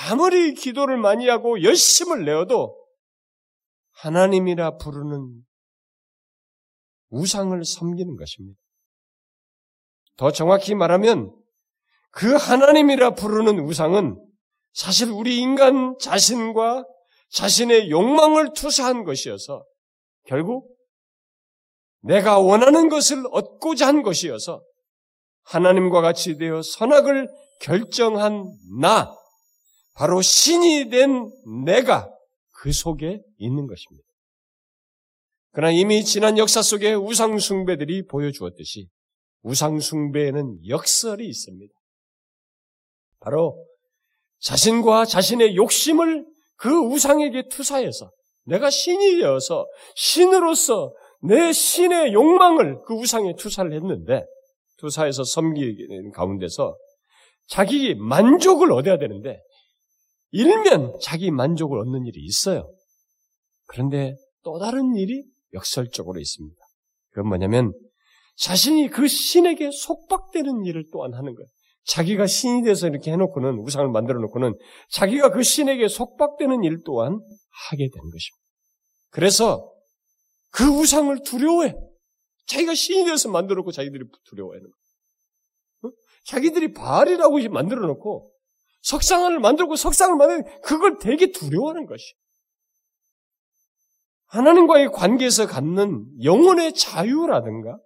아무리 기도를 많이 하고 열심을 내어도 하나님이라 부르는 우상을 섬기는 것입니다. 더 정확히 말하면 그 하나님이라 부르는 우상은 사실 우리 인간 자신과 자신의 욕망을 투사한 것이어서 결국 내가 원하는 것을 얻고자 한 것이어서 하나님과 같이 되어 선악을 결정한 나, 바로 신이 된 내가 그 속에 있는 것입니다. 그러나 이미 지난 역사 속에 우상숭배들이 보여주었듯이 우상숭배에는 역설이 있습니다. 바로 자신과 자신의 욕심을 그 우상에게 투사해서 내가 신이 되어서 신으로서 내 신의 욕망을 그 우상에 투사를 했는데 투사해서 섬기는 가운데서 자기 만족을 얻어야 되는데 일면 자기 만족을 얻는 일이 있어요. 그런데 또 다른 일이 역설적으로 있습니다. 그건 뭐냐면 자신이 그 신에게 속박되는 일을 또한 하는 거예요. 자기가 신이 돼서 이렇게 해놓고는 우상을 만들어 놓고는 자기가 그 신에게 속박되는 일 또한 하게 되는 것입니다. 그래서 그 우상을 두려워해. 자기가 신이 되어서 만들어 놓고 자기들이 거예요. 어? 자기들이 바알이라고 만들어 놓고 석상을 만들고 석상을 만들고 그걸 되게 두려워하는 것이. 하나님과의 관계에서 갖는 영혼의 자유라든가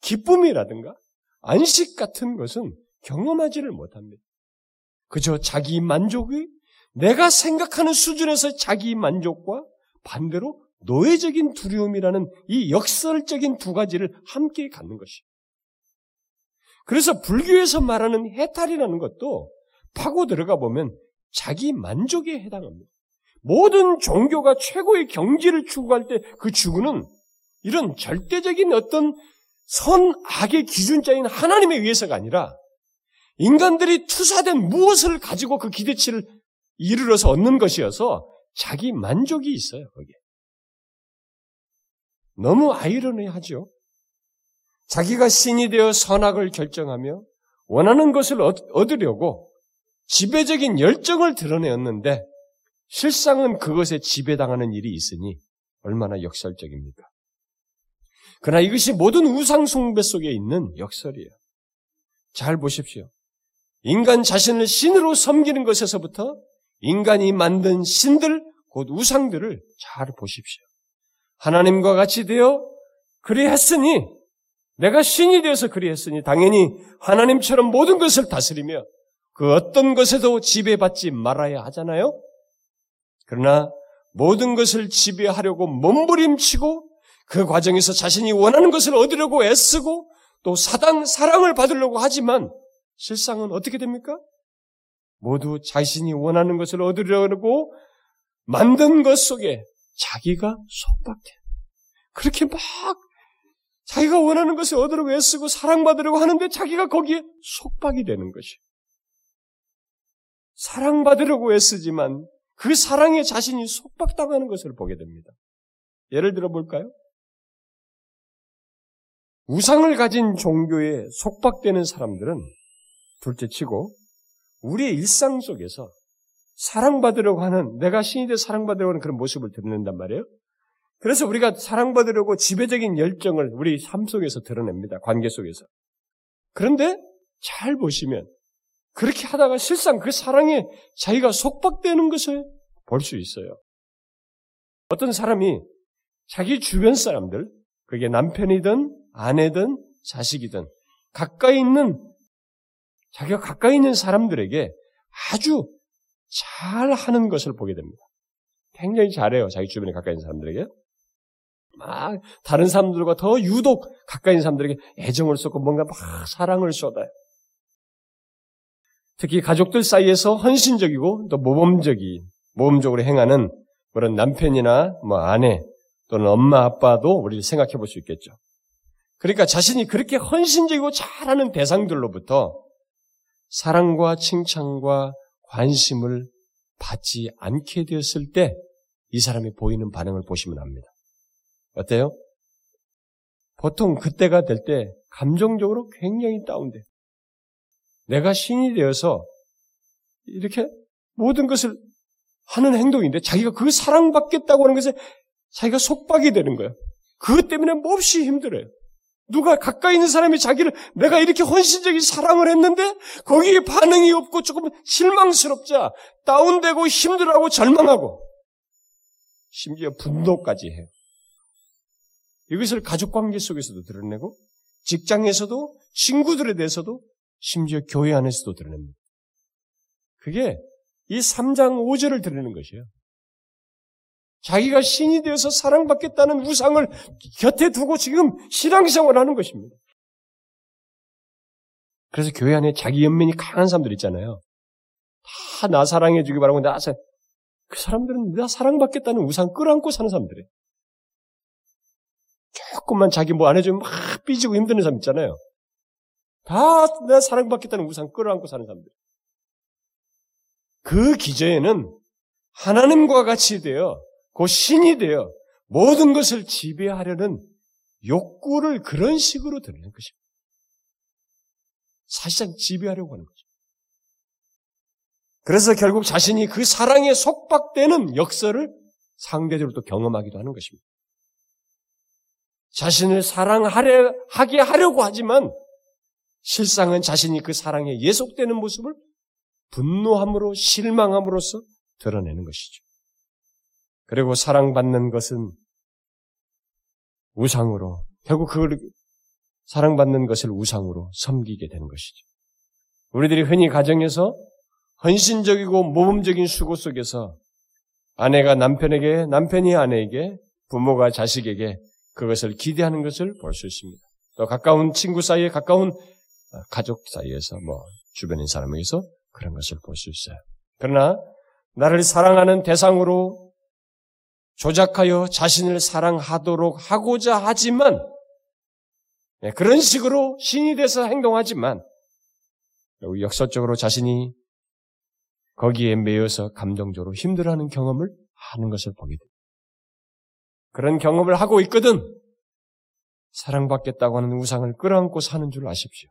기쁨이라든가 안식 같은 것은 경험하지를 못합니다. 그저 자기 만족이 내가 생각하는 수준에서 자기 만족과 반대로 노예적인 두려움이라는 이 역설적인 두 가지를 함께 갖는 것이. 그래서 불교에서 말하는 해탈이라는 것도 파고 들어가 보면 자기 만족에 해당합니다. 모든 종교가 최고의 경지를 추구할 때 그 추구는 이런 절대적인 어떤 선악의 기준자인 하나님에 의해서가 아니라 인간들이 투사된 무엇을 가지고 그 기대치를 이르러서 얻는 것이어서 자기 만족이 있어요, 거기에. 너무 아이러니하죠? 자기가 신이 되어 선악을 결정하며 원하는 것을 얻으려고 지배적인 열정을 드러내었는데 실상은 그것에 지배당하는 일이 있으니 얼마나 역설적입니까? 그러나 이것이 모든 우상숭배 속에 있는 역설이에요. 잘 보십시오. 인간 자신을 신으로 섬기는 것에서부터 인간이 만든 신들, 곧 우상들을 잘 보십시오. 하나님과 같이 되어 그리했으니, 내가 신이 되어서 그리했으니, 당연히 하나님처럼 모든 것을 다스리며 그 어떤 것에도 지배받지 말아야 하잖아요? 그러나 모든 것을 지배하려고 몸부림치고 그 과정에서 자신이 원하는 것을 얻으려고 애쓰고 또 사당, 사랑을 받으려고 하지만 실상은 어떻게 됩니까? 모두 자신이 원하는 것을 얻으려고 만든 것 속에 자기가 속박돼. 그렇게 막 자기가 원하는 것을 얻으려고 애쓰고 사랑받으려고 하는데 자기가 거기에 속박이 되는 것이. 사랑받으려고 애쓰지만 그 사랑에 자신이 속박당하는 것을 보게 됩니다. 예를 들어 볼까요? 우상을 가진 종교에 속박되는 사람들은 둘째 치고 우리의 일상 속에서 사랑받으려고 하는 내가 신이 돼 사랑받으려고 하는 그런 모습을 드러낸단 말이에요. 그래서 우리가 사랑받으려고 지배적인 열정을 우리 삶 속에서 드러냅니다. 관계 속에서. 그런데 잘 보시면 그렇게 하다가 실상 그 사랑에 자기가 속박되는 것을 볼 수 있어요. 어떤 사람이 자기 주변 사람들, 그게 남편이든 아내든 자식이든 가까이 있는 자기가 가까이 있는 사람들에게 아주 잘 하는 것을 보게 됩니다. 굉장히 잘해요. 자기 주변에 가까이 있는 사람들에게. 막 다른 사람들과 더 유독 가까이 있는 사람들에게 애정을 쏟고 뭔가 막 사랑을 쏟아요. 특히 가족들 사이에서 헌신적이고 또 모범적인 모범적으로 행하는 그런 남편이나 뭐 아내 또는 엄마 아빠도 우리를 생각해 볼 수 있겠죠. 그러니까 자신이 그렇게 헌신적이고 잘하는 대상들로부터 사랑과 칭찬과 관심을 받지 않게 되었을 때 이 사람이 보이는 반응을 보시면 압니다. 어때요? 보통 그때가 될 때 감정적으로 굉장히 다운돼. 내가 신이 되어서 이렇게 모든 것을 하는 행동인데 자기가 그 사랑받겠다고 하는 것에 자기가 속박이 되는 거예요. 그것 때문에 몹시 힘들어요. 누가 가까이 있는 사람이 자기를 내가 이렇게 헌신적인 사랑을 했는데 거기에 반응이 없고 조금 실망스럽자 다운되고 힘들어하고 절망하고 심지어 분노까지 해요. 이것을 가족 관계 속에서도 드러내고 직장에서도 친구들에 대해서도 심지어 교회 안에서도 드러냅니다. 그게 이 3장 5절을 드러내는 것이에요. 자기가 신이 되어서 사랑받겠다는 우상을 곁에 두고 지금 신앙생활을 하는 것입니다. 그래서 교회 안에 자기 연민이 강한 사람들 있잖아요. 다 나 사랑해 주기 바라고 나 사, 그 사람들은 나 사랑받겠다는 우상 끌어안고 사는 사람들이에요. 조금만 자기 뭐 안 해주면 막 삐지고 힘드는 사람 있잖아요. 다내 사랑받겠다는 우상 끌어안고 사는 사람들. 그 기저에는 하나님과 같이 되어 그 신이 되어 모든 것을 지배하려는 욕구를 그런 식으로 드리는 것입니다. 사실상 지배하려고 하는 거죠. 그래서 결국 자신이 그 사랑에 속박되는 역설을 상대적으로 또 경험하기도 하는 것입니다. 자신을 사랑하려, 하게 하려고 하지만 실상은 자신이 그 사랑에 예속되는 모습을 분노함으로 실망함으로써 드러내는 것이죠. 그리고 사랑받는 것은 우상으로 결국 그걸 사랑받는 것을 우상으로 섬기게 되는 것이죠. 우리들이 흔히 가정에서 헌신적이고 모범적인 수고 속에서 아내가 남편에게, 남편이 아내에게, 부모가 자식에게 그것을 기대하는 것을 볼 수 있습니다. 또 가까운 친구 사이에, 가까운 가족 사이에서, 뭐, 주변인 사람에게서 그런 것을 볼 수 있어요. 그러나, 나를 사랑하는 대상으로 조작하여 자신을 사랑하도록 하고자 하지만, 네, 그런 식으로 신이 돼서 행동하지만, 역설적으로 자신이 거기에 매여서 감정적으로 힘들어하는 경험을 하는 것을 보게 됩니다. 그런 경험을 하고 있거든 사랑받겠다고 하는 우상을 끌어안고 사는 줄 아십시오.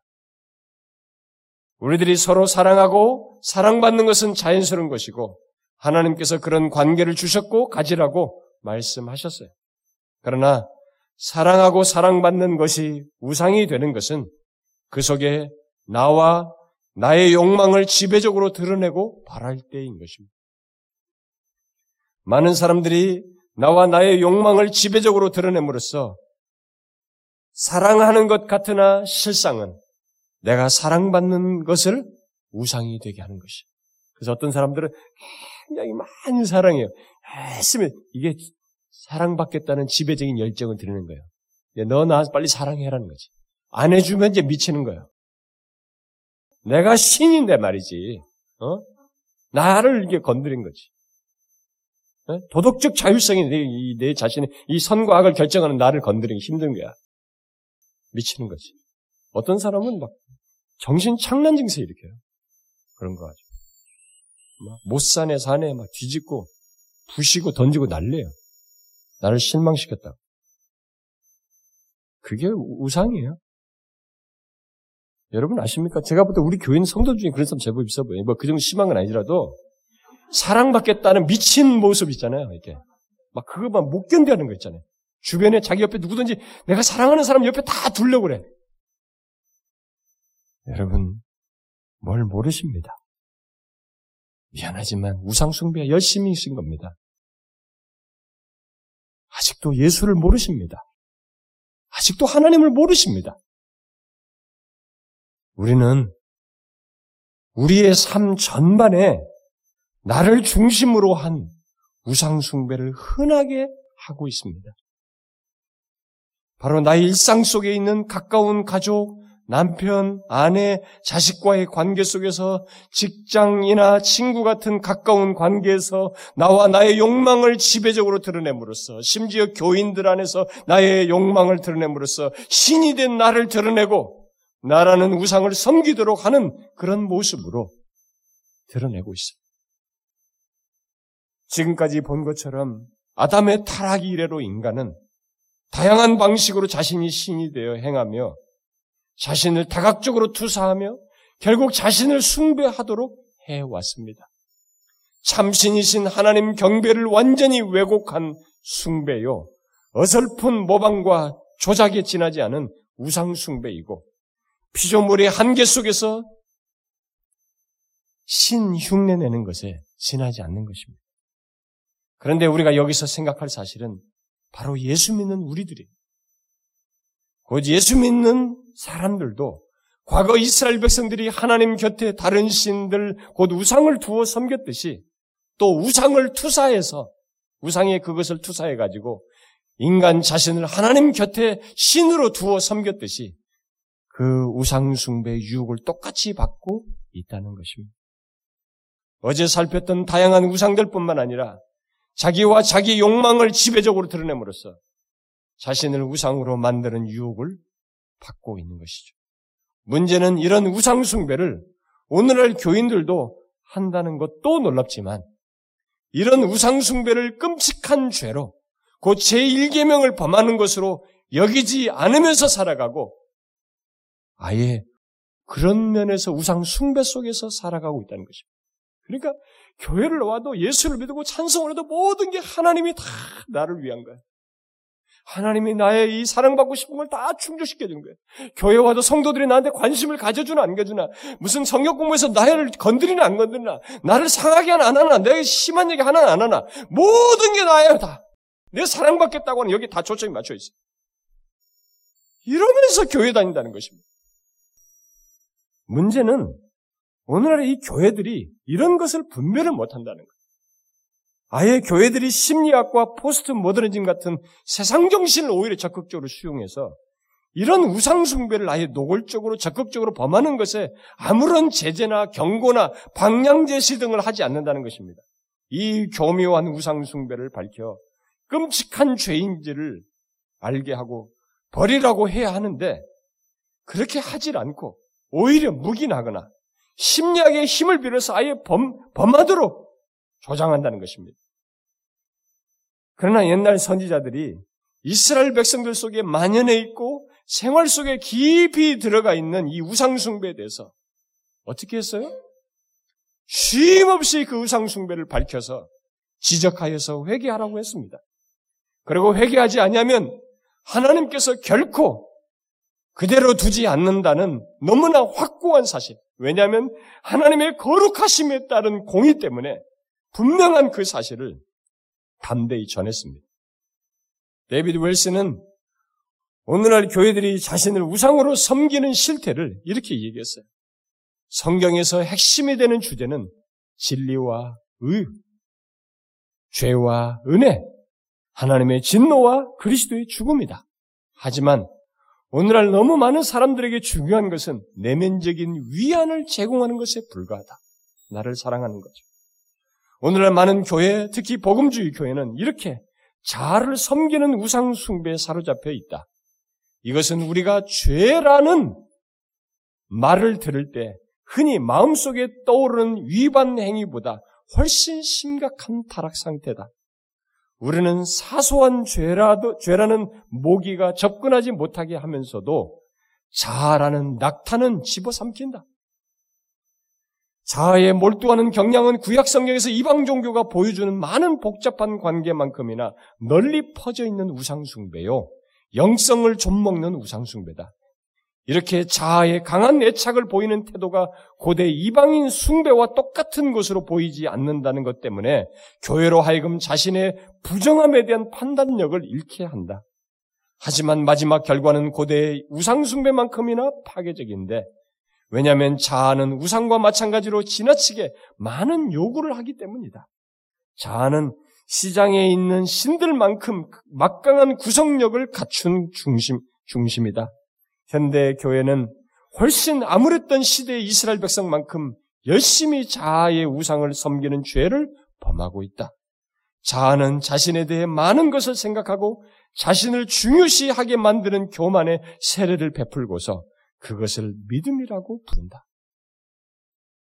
우리들이 서로 사랑하고 사랑받는 것은 자연스러운 것이고 하나님께서 그런 관계를 주셨고 가지라고 말씀하셨어요. 그러나 사랑하고 사랑받는 것이 우상이 되는 것은 그 속에 나와 나의 욕망을 지배적으로 드러내고 바랄 때인 것입니다. 많은 사람들이 나와 나의 욕망을 지배적으로 드러냄으로써 사랑하는 것 같으나 실상은 내가 사랑받는 것을 우상이 되게 하는 것이. 그래서 어떤 사람들은 굉장히 많이 사랑해요. 했으면 이게 사랑받겠다는 지배적인 열정을 드리는 거예요. 너 나 빨리 사랑해라는 거지. 안 해주면 이제 미치는 거예요. 내가 신인데 말이지. 어? 나를 이게 건드린 거지. 어? 도덕적 자율성이 내, 내 자신의 이 선과 악을 결정하는 나를 건드리기 힘든 거야. 미치는 거지. 어떤 사람은 막 정신 착란 증세 일으켜요. 그런 거 가지고. 못 사네 사네 막 뒤집고 부시고 던지고 날래요. 나를 실망시켰다. 그게 우상이에요. 여러분 아십니까? 제가 볼 때 우리 교인 성도 중에 그런 사람 제법 있어 보여요. 뭐 그 정도 심한 건 아니더라도 사랑받겠다는 미친 모습 있잖아요. 이렇게 막 그거만 못 견뎌하는 거 있잖아요. 주변에 자기 옆에 누구든지 내가 사랑하는 사람 옆에 다 두려고 그래. 여러분 뭘 모르십니다. 미안하지만 우상숭배 열심히 하신 겁니다. 아직도 예수를 모르십니다. 아직도 하나님을 모르십니다. 우리는 우리의 삶 전반에 나를 중심으로 한 우상숭배를 흔하게 하고 있습니다. 바로 나의 일상 속에 있는 가까운 가족, 남편, 아내, 자식과의 관계 속에서 직장이나 친구 같은 가까운 관계에서 나와 나의 욕망을 지배적으로 드러냄으로써 심지어 교인들 안에서 나의 욕망을 드러냄으로써 신이 된 나를 드러내고 나라는 우상을 섬기도록 하는 그런 모습으로 드러내고 있습니다. 지금까지 본 것처럼 아담의 타락 이래로 인간은 다양한 방식으로 자신이 신이 되어 행하며 자신을 다각적으로 투사하며 결국 자신을 숭배하도록 해왔습니다. 참신이신 하나님 경배를 완전히 왜곡한 숭배요. 어설픈 모방과 조작에 지나지 않은 우상숭배이고 피조물의 한계 속에서 신 흉내 내는 것에 지나지 않는 것입니다. 그런데 우리가 여기서 생각할 사실은 바로 예수 믿는 우리들이 곧 예수 믿는 사람들도 과거 이스라엘 백성들이 하나님 곁에 다른 신들, 곧 우상을 두어 섬겼듯이 또 우상을 투사해서 우상에 그것을 투사해 가지고 인간 자신을 하나님 곁에 신으로 두어 섬겼듯이 그 우상 숭배 유혹을 똑같이 받고 있다는 것입니다. 어제 살폈던 다양한 우상들뿐만 아니라 자기와 자기 욕망을 지배적으로 드러냄으로써 자신을 우상으로 만드는 유혹을 받고 있는 것이죠. 문제는 이런 우상숭배를 오늘날 교인들도 한다는 것도 놀랍지만 이런 우상숭배를 끔찍한 죄로 곧 제1계명을 범하는 것으로 여기지 않으면서 살아가고 아예 그런 면에서 우상숭배 속에서 살아가고 있다는 것입니다. 그러니까 교회를 와도 예수를 믿고 찬송을 해도 모든 게 하나님이 다 나를 위한 거야. 하나님이 나의 이 사랑받고 싶은 걸 다 충족시켜 준 거예요. 교회 와도 성도들이 나한테 관심을 가져주나 안 가주나, 무슨 성역 공부에서 나를 건드리나 안 건드리나, 나를 상하게 하나 안 하나, 내가 심한 얘기 하나 안 하나, 모든 게 나예요 다. 내 사랑받겠다고 하는 여기 다 초점이 맞춰 있어. 이러면서 교회 다닌다는 것입니다. 문제는 오늘날 이 교회들이 이런 것을 분별을 못한다는 거예요. 아예 교회들이 심리학과 포스트 모더니즘 같은 세상 정신을 오히려 적극적으로 수용해서 이런 우상숭배를 아예 노골적으로 적극적으로 범하는 것에 아무런 제재나 경고나 방향 제시 등을 하지 않는다는 것입니다. 이 교묘한 우상숭배를 밝혀 끔찍한 죄인지를 알게 하고 버리라고 해야 하는데 그렇게 하질 않고 오히려 묵인하거나 심리학의 힘을 빌어서 아예 범, 범하도록 조장한다는 것입니다. 그러나 옛날 선지자들이 이스라엘 백성들 속에 만연해 있고 생활 속에 깊이 들어가 있는 이 우상숭배에 대해서 어떻게 했어요? 쉼없이 그 우상숭배를 밝혀서 지적하여서 회개하라고 했습니다. 그리고 회개하지 않으면 하나님께서 결코 그대로 두지 않는다는 너무나 확고한 사실. 왜냐하면 하나님의 거룩하심에 따른 공의 때문에 분명한 그 사실을 담대히 전했습니다. 데이비드 웰스는 오늘날 교회들이 자신을 우상으로 섬기는 실태를 이렇게 얘기했어요. 성경에서 핵심이 되는 주제는 진리와 의, 죄와 은혜, 하나님의 진노와 그리스도의 죽음이다. 하지만 오늘날 너무 많은 사람들에게 중요한 것은 내면적인 위안을 제공하는 것에 불과하다. 나를 사랑하는 거죠. 오늘날 많은 교회, 특히 복음주의 교회는 이렇게 자아를 섬기는 우상 숭배에 사로잡혀 있다. 이것은 우리가 죄라는 말을 들을 때 흔히 마음속에 떠오르는 위반 행위보다 훨씬 심각한 타락 상태다. 우리는 사소한 죄라도, 죄라는 모기가 접근하지 못하게 하면서도 자아라는 낙타는 집어삼킨다. 자아에 몰두하는 경향은 구약 성경에서 이방 종교가 보여주는 많은 복잡한 관계만큼이나 널리 퍼져 있는 우상 숭배요. 영성을 좀먹는 우상 숭배다. 이렇게 자아에 강한 애착을 보이는 태도가 고대 이방인 숭배와 똑같은 것으로 보이지 않는다는 것 때문에 교회로 하여금 자신의 부정함에 대한 판단력을 잃게 한다. 하지만 마지막 결과는 고대의 우상숭배만큼이나 파괴적인데 왜냐하면 자아는 우상과 마찬가지로 지나치게 많은 요구를 하기 때문이다. 자아는 시장에 있는 신들만큼 막강한 구성력을 갖춘 중심, 중심이다. 현대 교회는 훨씬 암울했던 시대의 이스라엘 백성만큼 열심히 자아의 우상을 섬기는 죄를 범하고 있다. 자아는 자신에 대해 많은 것을 생각하고 자신을 중요시하게 만드는 교만의 세례를 베풀고서 그것을 믿음이라고 부른다.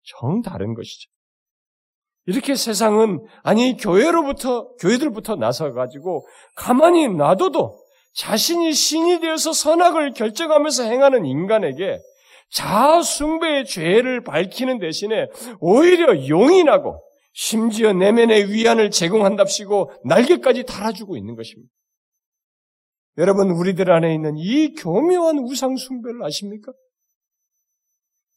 정 다른 것이죠. 이렇게 세상은 아니 교회로부터 교회들부터 나서 가지고 가만히 놔둬도 자신이 신이 되어서 선악을 결정하면서 행하는 인간에게 자아 숭배의 죄를 밝히는 대신에 오히려 용인하고 심지어 내면의 위안을 제공한답시고 날개까지 달아주고 있는 것입니다. 여러분 우리들 안에 있는 이 교묘한 우상 숭배를 아십니까?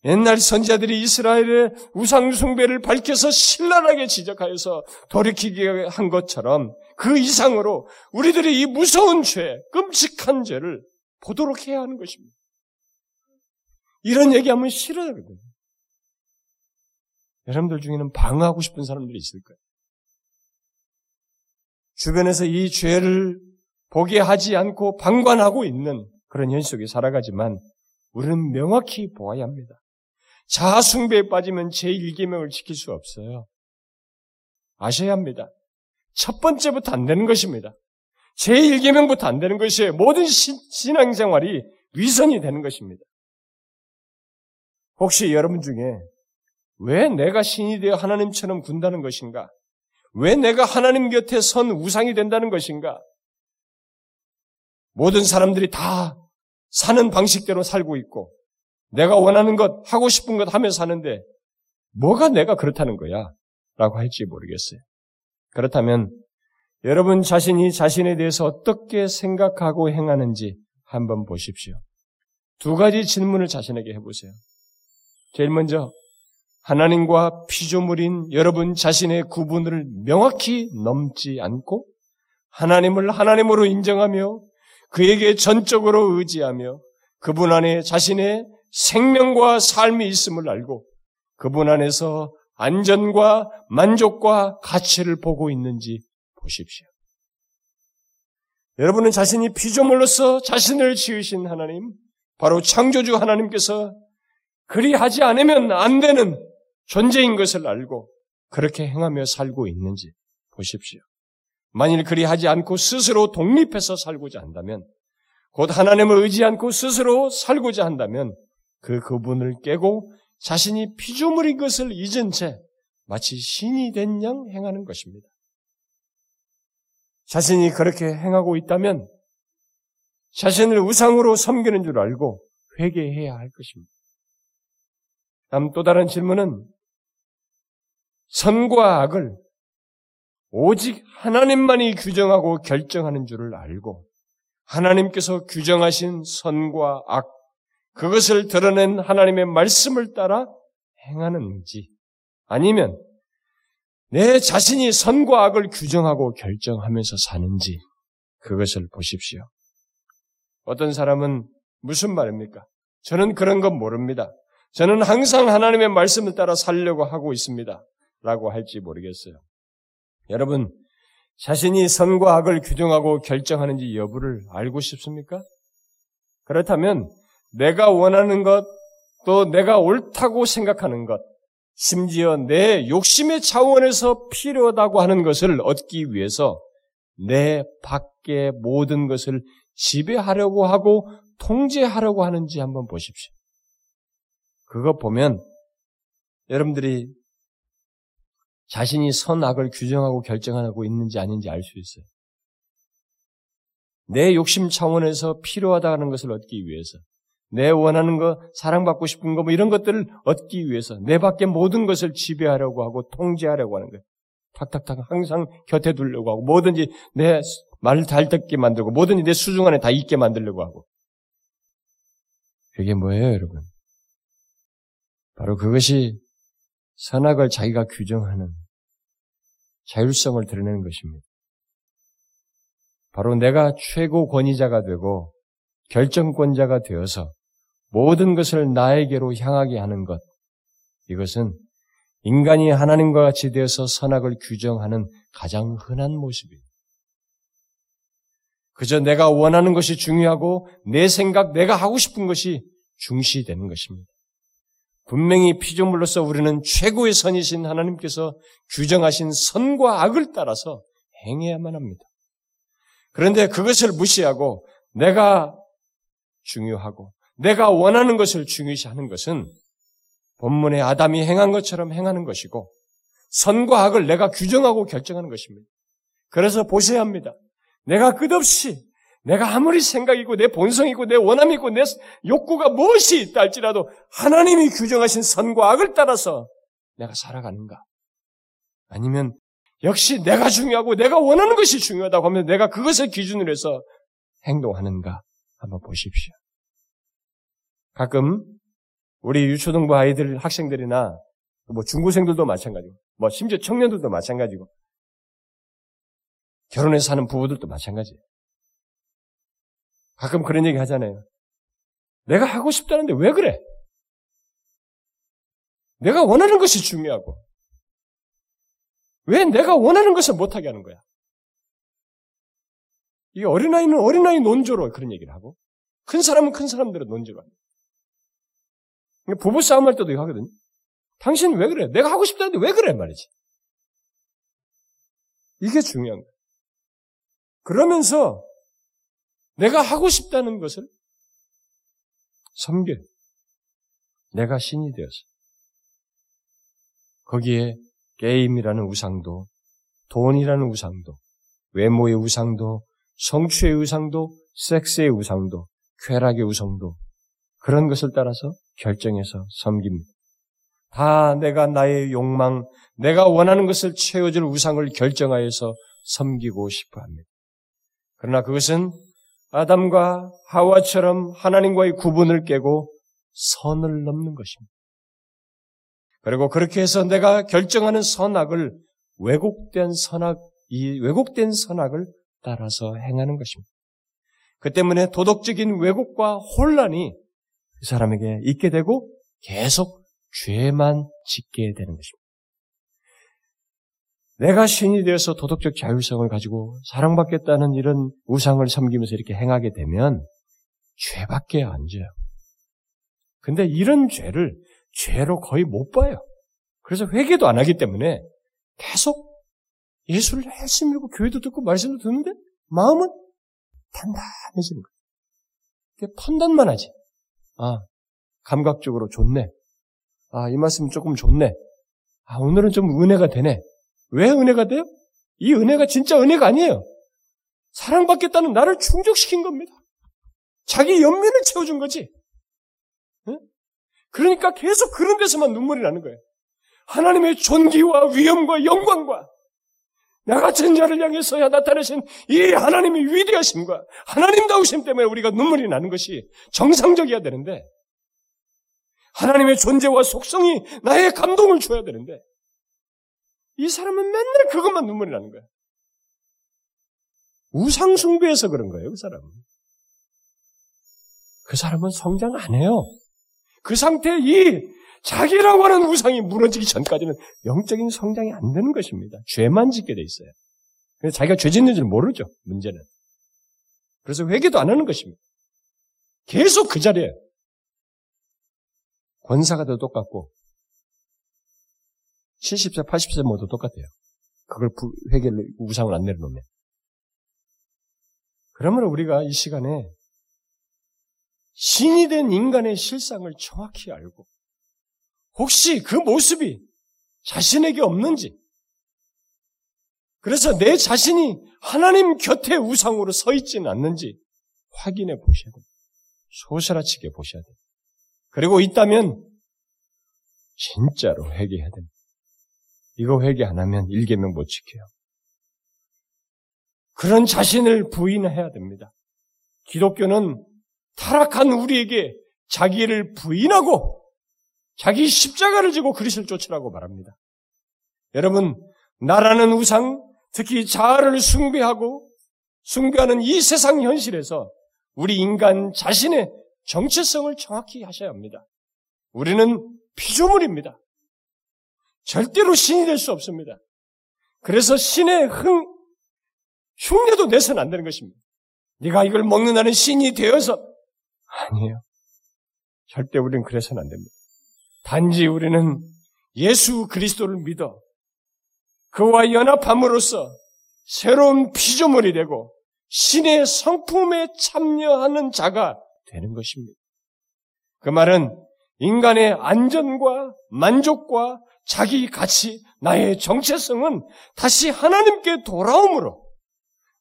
옛날 선자들이 이스라엘의 우상 숭배를 밝혀서 신랄하게 지적하여서 돌이키게 한 것처럼 그 이상으로 우리들이 이 무서운 죄, 끔찍한 죄를 보도록 해야 하는 것입니다. 이런 얘기하면 싫어하거든요. 여러분들 중에는 방어하고 싶은 사람들이 있을 거예요. 주변에서 이 죄를 보게 하지 않고 방관하고 있는 그런 현실 속에 살아가지만 우리는 명확히 보아야 합니다. 자아숭배에 빠지면 제1계명을 지킬 수 없어요. 아셔야 합니다. 첫 번째부터 안 되는 것입니다. 제1계명부터 안 되는 것이에요. 모든 신앙생활이 위선이 되는 것입니다. 혹시 여러분 중에 왜 내가 신이 되어 하나님처럼 군다는 것인가? 왜 내가 하나님 곁에 선 우상이 된다는 것인가? 모든 사람들이 다 사는 방식대로 살고 있고 내가 원하는 것, 하고 싶은 것 하며 사는데 뭐가 내가 그렇다는 거야? 라고 할지 모르겠어요. 그렇다면 여러분 자신이 자신에 대해서 어떻게 생각하고 행하는지 한번 보십시오. 두 가지 질문을 자신에게 해보세요. 제일 먼저 하나님과 피조물인 여러분 자신의 구분을 명확히 넘지 않고 하나님을 하나님으로 인정하며 그에게 전적으로 의지하며 그분 안에 자신의 생명과 삶이 있음을 알고 그분 안에서 안전과 만족과 가치를 보고 있는지 보십시오. 여러분은 자신이 피조물로서 자신을 지으신 하나님, 바로 창조주 하나님께서 그리하지 않으면 안 되는 존재인 것을 알고 그렇게 행하며 살고 있는지 보십시오. 만일 그리하지 않고 스스로 독립해서 살고자 한다면, 곧 하나님을 의지 않고 스스로 살고자 한다면, 그 그분을 깨고 자신이 피조물인 것을 잊은 채 마치 신이 된 양 행하는 것입니다. 자신이 그렇게 행하고 있다면 자신을 우상으로 섬기는 줄 알고 회개해야 할 것입니다. 다음 또 다른 질문은 선과 악을 오직 하나님만이 규정하고 결정하는 줄을 알고 하나님께서 규정하신 선과 악, 그것을 드러낸 하나님의 말씀을 따라 행하는지 아니면 내 자신이 선과 악을 규정하고 결정하면서 사는지 그것을 보십시오. 어떤 사람은 무슨 말입니까? 저는 그런 건 모릅니다. 저는 항상 하나님의 말씀을 따라 살려고 하고 있습니다. 라고 할지 모르겠어요. 여러분, 자신이 선과 악을 규정하고 결정하는지 여부를 알고 싶습니까? 그렇다면 내가 원하는 것, 또 내가 옳다고 생각하는 것, 심지어 내 욕심의 차원에서 필요하다고 하는 것을 얻기 위해서 내 밖의 모든 것을 지배하려고 하고 통제하려고 하는지 한번 보십시오. 그거 보면 여러분들이 자신이 선악을 규정하고 결정하고 있는지 아닌지 알 수 있어요. 내 욕심 차원에서 필요하다는 것을 얻기 위해서, 내 원하는 거, 사랑받고 싶은 거, 뭐 이런 것들을 얻기 위해서, 내 밖에 모든 것을 지배하려고 하고 통제하려고 하는 거예요. 탁탁탁 항상 곁에 두려고 하고, 뭐든지 내 말을 잘 듣게 만들고, 뭐든지 내 수중 안에 다 있게 만들려고 하고. 그게 뭐예요, 여러분? 바로 그것이 선악을 자기가 규정하는 자율성을 드러내는 것입니다. 바로 내가 최고 권위자가 되고 결정권자가 되어서 모든 것을 나에게로 향하게 하는 것. 이것은 인간이 하나님과 같이 되어서 선악을 규정하는 가장 흔한 모습이에요. 그저 내가 원하는 것이 중요하고 내 생각, 내가 하고 싶은 것이 중시되는 것입니다. 분명히 피조물로서 우리는 최고의 선이신 하나님께서 규정하신 선과 악을 따라서 행해야만 합니다. 그런데 그것을 무시하고 내가 중요하고 내가 원하는 것을 중요시하는 것은 본문의 아담이 행한 것처럼 행하는 것이고 선과 악을 내가 규정하고 결정하는 것입니다. 그래서 보셔야 합니다. 내가 끝없이 내가 아무리 생각이고 내 본성이고 내 원함이고 내 욕구가 무엇이 있다 할지라도 하나님이 규정하신 선과 악을 따라서 내가 살아가는가? 아니면 역시 내가 중요하고 내가 원하는 것이 중요하다고 하면 내가 그것을 기준으로 해서 행동하는가? 한번 보십시오. 가끔 우리 유초등부 아이들 학생들이나 뭐 중고생들도 마찬가지고 뭐 심지어 청년들도 마찬가지고 결혼해서 사는 부부들도 마찬가지예요. 가끔 그런 얘기 하잖아요. 내가 하고 싶다는데 왜 그래? 내가 원하는 것이 중요하고 왜 내가 원하는 것을 못하게 하는 거야? 이 어린아이는 어린아이 논조로 그런 얘기를 하고 큰 사람은 큰 사람대로 논조로 합니다. 부부 싸움 할 때도 이거 하거든요. 당신 왜 그래? 내가 하고 싶다는데 왜 그래? 말이지. 이게 중요한 거예요. 그러면서 내가 하고 싶다는 것을 섬겨. 내가 신이 되어서. 거기에 게임이라는 우상도, 돈이라는 우상도, 외모의 우상도, 성취의 우상도, 섹스의 우상도, 쾌락의 우상도, 그런 것을 따라서 결정해서 섬깁니다. 다 내가 나의 욕망, 내가 원하는 것을 채워줄 우상을 결정하여서 섬기고 싶어 합니다. 그러나 그것은 아담과 하와처럼 하나님과의 구분을 깨고 선을 넘는 것입니다. 그리고 그렇게 해서 내가 결정하는 선악을 왜곡된 선악, 이 왜곡된 선악을 따라서 행하는 것입니다. 그 때문에 도덕적인 왜곡과 혼란이 그 사람에게 있게 되고 계속 죄만 짓게 되는 것입니다. 내가 신이 되어서 도덕적 자율성을 가지고 사랑받겠다는 이런 우상을 섬기면서 이렇게 행하게 되면 죄밖에 안 져요. 근데 이런 죄를 죄로 거의 못 봐요. 그래서 회개도 안 하기 때문에 계속 예수를 믿고 교회도 듣고 말씀도 듣는데 마음은 단단해지는 거예요. 판단만 하지. 아, 감각적으로 좋네. 아, 이 말씀 조금 좋네. 아, 오늘은 좀 은혜가 되네. 왜 은혜가 돼요? 이 은혜가 진짜 은혜가 아니에요. 사랑받겠다는 나를 충족시킨 겁니다. 자기 연민을 채워준 거지. 응? 그러니까 계속 그런 데서만 눈물이 나는 거예요. 하나님의 존귀와 위엄과 영광과 나 같은 자를 향해서야 나타내신 이 하나님의 위대하심과 하나님다우심 때문에 우리가 눈물이 나는 것이 정상적이어야 되는데 하나님의 존재와 속성이 나의 감동을 줘야 되는데 이 사람은 맨날 그것만 눈물이 나는 거야. 우상숭배해서 그런 거예요, 그 사람은. 그 사람은 성장 안 해요. 그 상태에 이 자기라고 하는 우상이 무너지기 전까지는 영적인 성장이 안 되는 것입니다. 죄만 짓게 돼 있어요. 그래서 자기가 죄 짓는 줄 모르죠, 문제는. 그래서 회개도 안 하는 것입니다. 계속 그 자리에. 권사가 더 똑같고, 70세, 80세 모두 똑같아요. 그걸 회개를, 우상을 안 내려놓으면. 그러면 우리가 이 시간에 신이 된 인간의 실상을 정확히 알고, 혹시 그 모습이 자신에게 없는지, 그래서 내 자신이 하나님 곁에 우상으로 서 있지는 않는지 확인해 보셔야 됩니다. 소스라치게 보셔야 됩니다. 그리고 있다면 진짜로 회개해야 됩니다. 이거 회개 안 하면 일계명 못 지켜요. 그런 자신을 부인해야 됩니다. 기독교는 타락한 우리에게 자기를 부인하고 자기 십자가를 지고 그리스를 쫓으라고 말합니다. 여러분, 나라는 우상, 특히 자아를 숭배하고 숭배하는 이 세상 현실에서 우리 인간 자신의 정체성을 정확히 하셔야 합니다. 우리는 피조물입니다. 절대로 신이 될 수 없습니다. 그래서 신의 흥, 흉내도 내서는 안 되는 것입니다. 네가 이걸 먹는다는 신이 되어서 아니에요. 절대 우리는 그래서는 안 됩니다. 단지 우리는 예수 그리스도를 믿어 그와 연합함으로써 새로운 피조물이 되고 신의 성품에 참여하는 자가 되는 것입니다. 그 말은 인간의 안전과 만족과 자기 가치, 나의 정체성은 다시 하나님께 돌아옴으로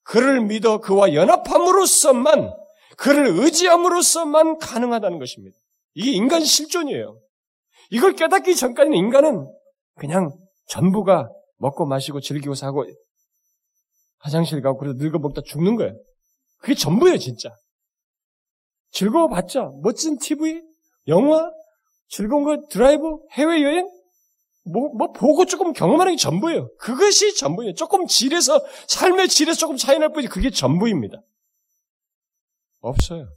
그를 믿어 그와 연합함으로써만 그를 의지함으로써만 가능하다는 것입니다. 이게 인간 실존이에요. 이걸 깨닫기 전까지는 인간은 그냥 전부가 먹고 마시고 즐기고 사고 화장실 가고 그래서 늙어 먹다 죽는 거예요. 그게 전부예요, 진짜. 즐거워봤자 멋진 TV, 영화, 즐거운 거 드라이브, 해외여행 뭐, 뭐 보고 조금 경험하는 게 전부예요. 그것이 전부예요. 조금 질에서 삶의 질에서 조금 차이 날 뿐이 그게 전부입니다. 없어요.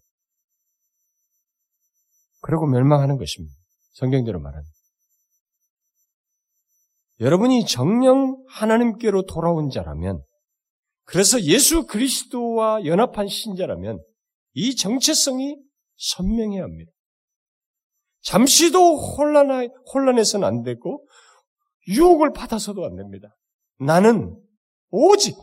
그리고 멸망하는 것입니다. 성경대로 말하는. 여러분이 정령 하나님께로 돌아온 자라면, 그래서 예수 그리스도와 연합한 신자라면, 이 정체성이 선명해야 합니다. 잠시도 혼란하, 혼란해서는 안 되고, 유혹을 받아서도 안 됩니다. 나는 오직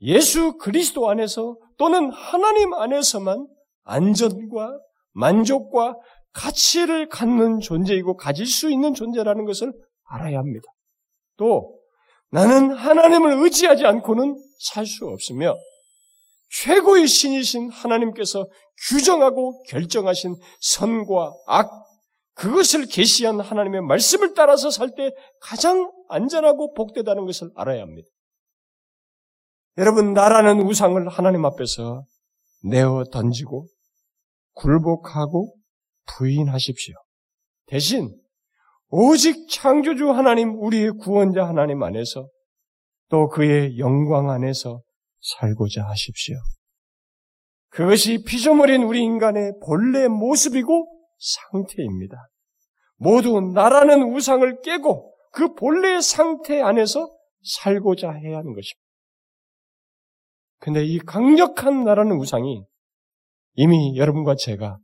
예수 그리스도 안에서 또는 하나님 안에서만 안전과 만족과 가치를 갖는 존재이고 가질 수 있는 존재라는 것을 알아야 합니다. 또 나는 하나님을 의지하지 않고는 살 수 없으며 최고의 신이신 하나님께서 규정하고 결정하신 선과 악, 그것을 계시한 하나님의 말씀을 따라서 살 때 가장 안전하고 복되다는 것을 알아야 합니다. 여러분, 나라는 우상을 하나님 앞에서 내어 던지고 굴복하고 부인하십시오. 대신 오직 창조주 하나님, 우리의 구원자 하나님 안에서 또 그의 영광 안에서 살고자 하십시오. 그것이 피조물인 우리 인간의 본래 모습이고 상태입니다. 모두 나라는 우상을 깨고 그 본래의 상태 안에서 살고자 해야 하는 것입니다. 근데 이 강력한 나라는 우상이 이미 여러분과 제가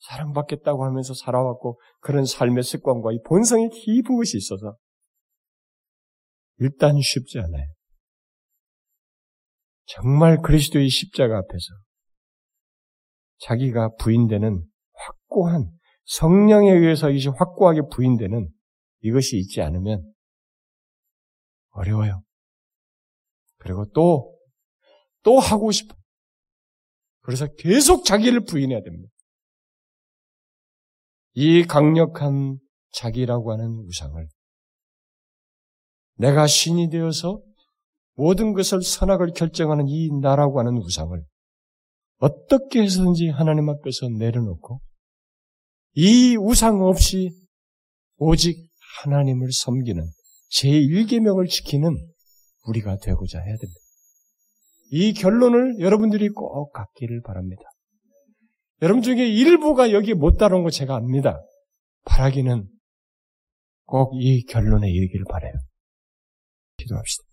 사랑받겠다고 하면서 살아왔고 그런 삶의 습관과 이 본성이 깊은 것이 있어서 일단 쉽지 않아요. 정말 그리스도의 십자가 앞에서 자기가 부인되는 확고한 성령에 의해서 이것이 확고하게 부인되는 이것이 있지 않으면 어려워요. 그리고 또, 또 하고 싶어. 그래서 계속 자기를 부인해야 됩니다. 이 강력한 자기라고 하는 우상을 내가 신이 되어서 모든 것을 선악을 결정하는 이 나라고 하는 우상을 어떻게 해서든지 하나님 앞에서 내려놓고 이 우상 없이 오직 하나님을 섬기는 제1계명을 지키는 우리가 되고자 해야 됩니다. 이 결론을 여러분들이 꼭 갖기를 바랍니다. 여러분 중에 일부가 여기 못 따라온 거 제가 압니다. 바라기는 꼭 이 결론에 이르기를 바래요. 기도합시다.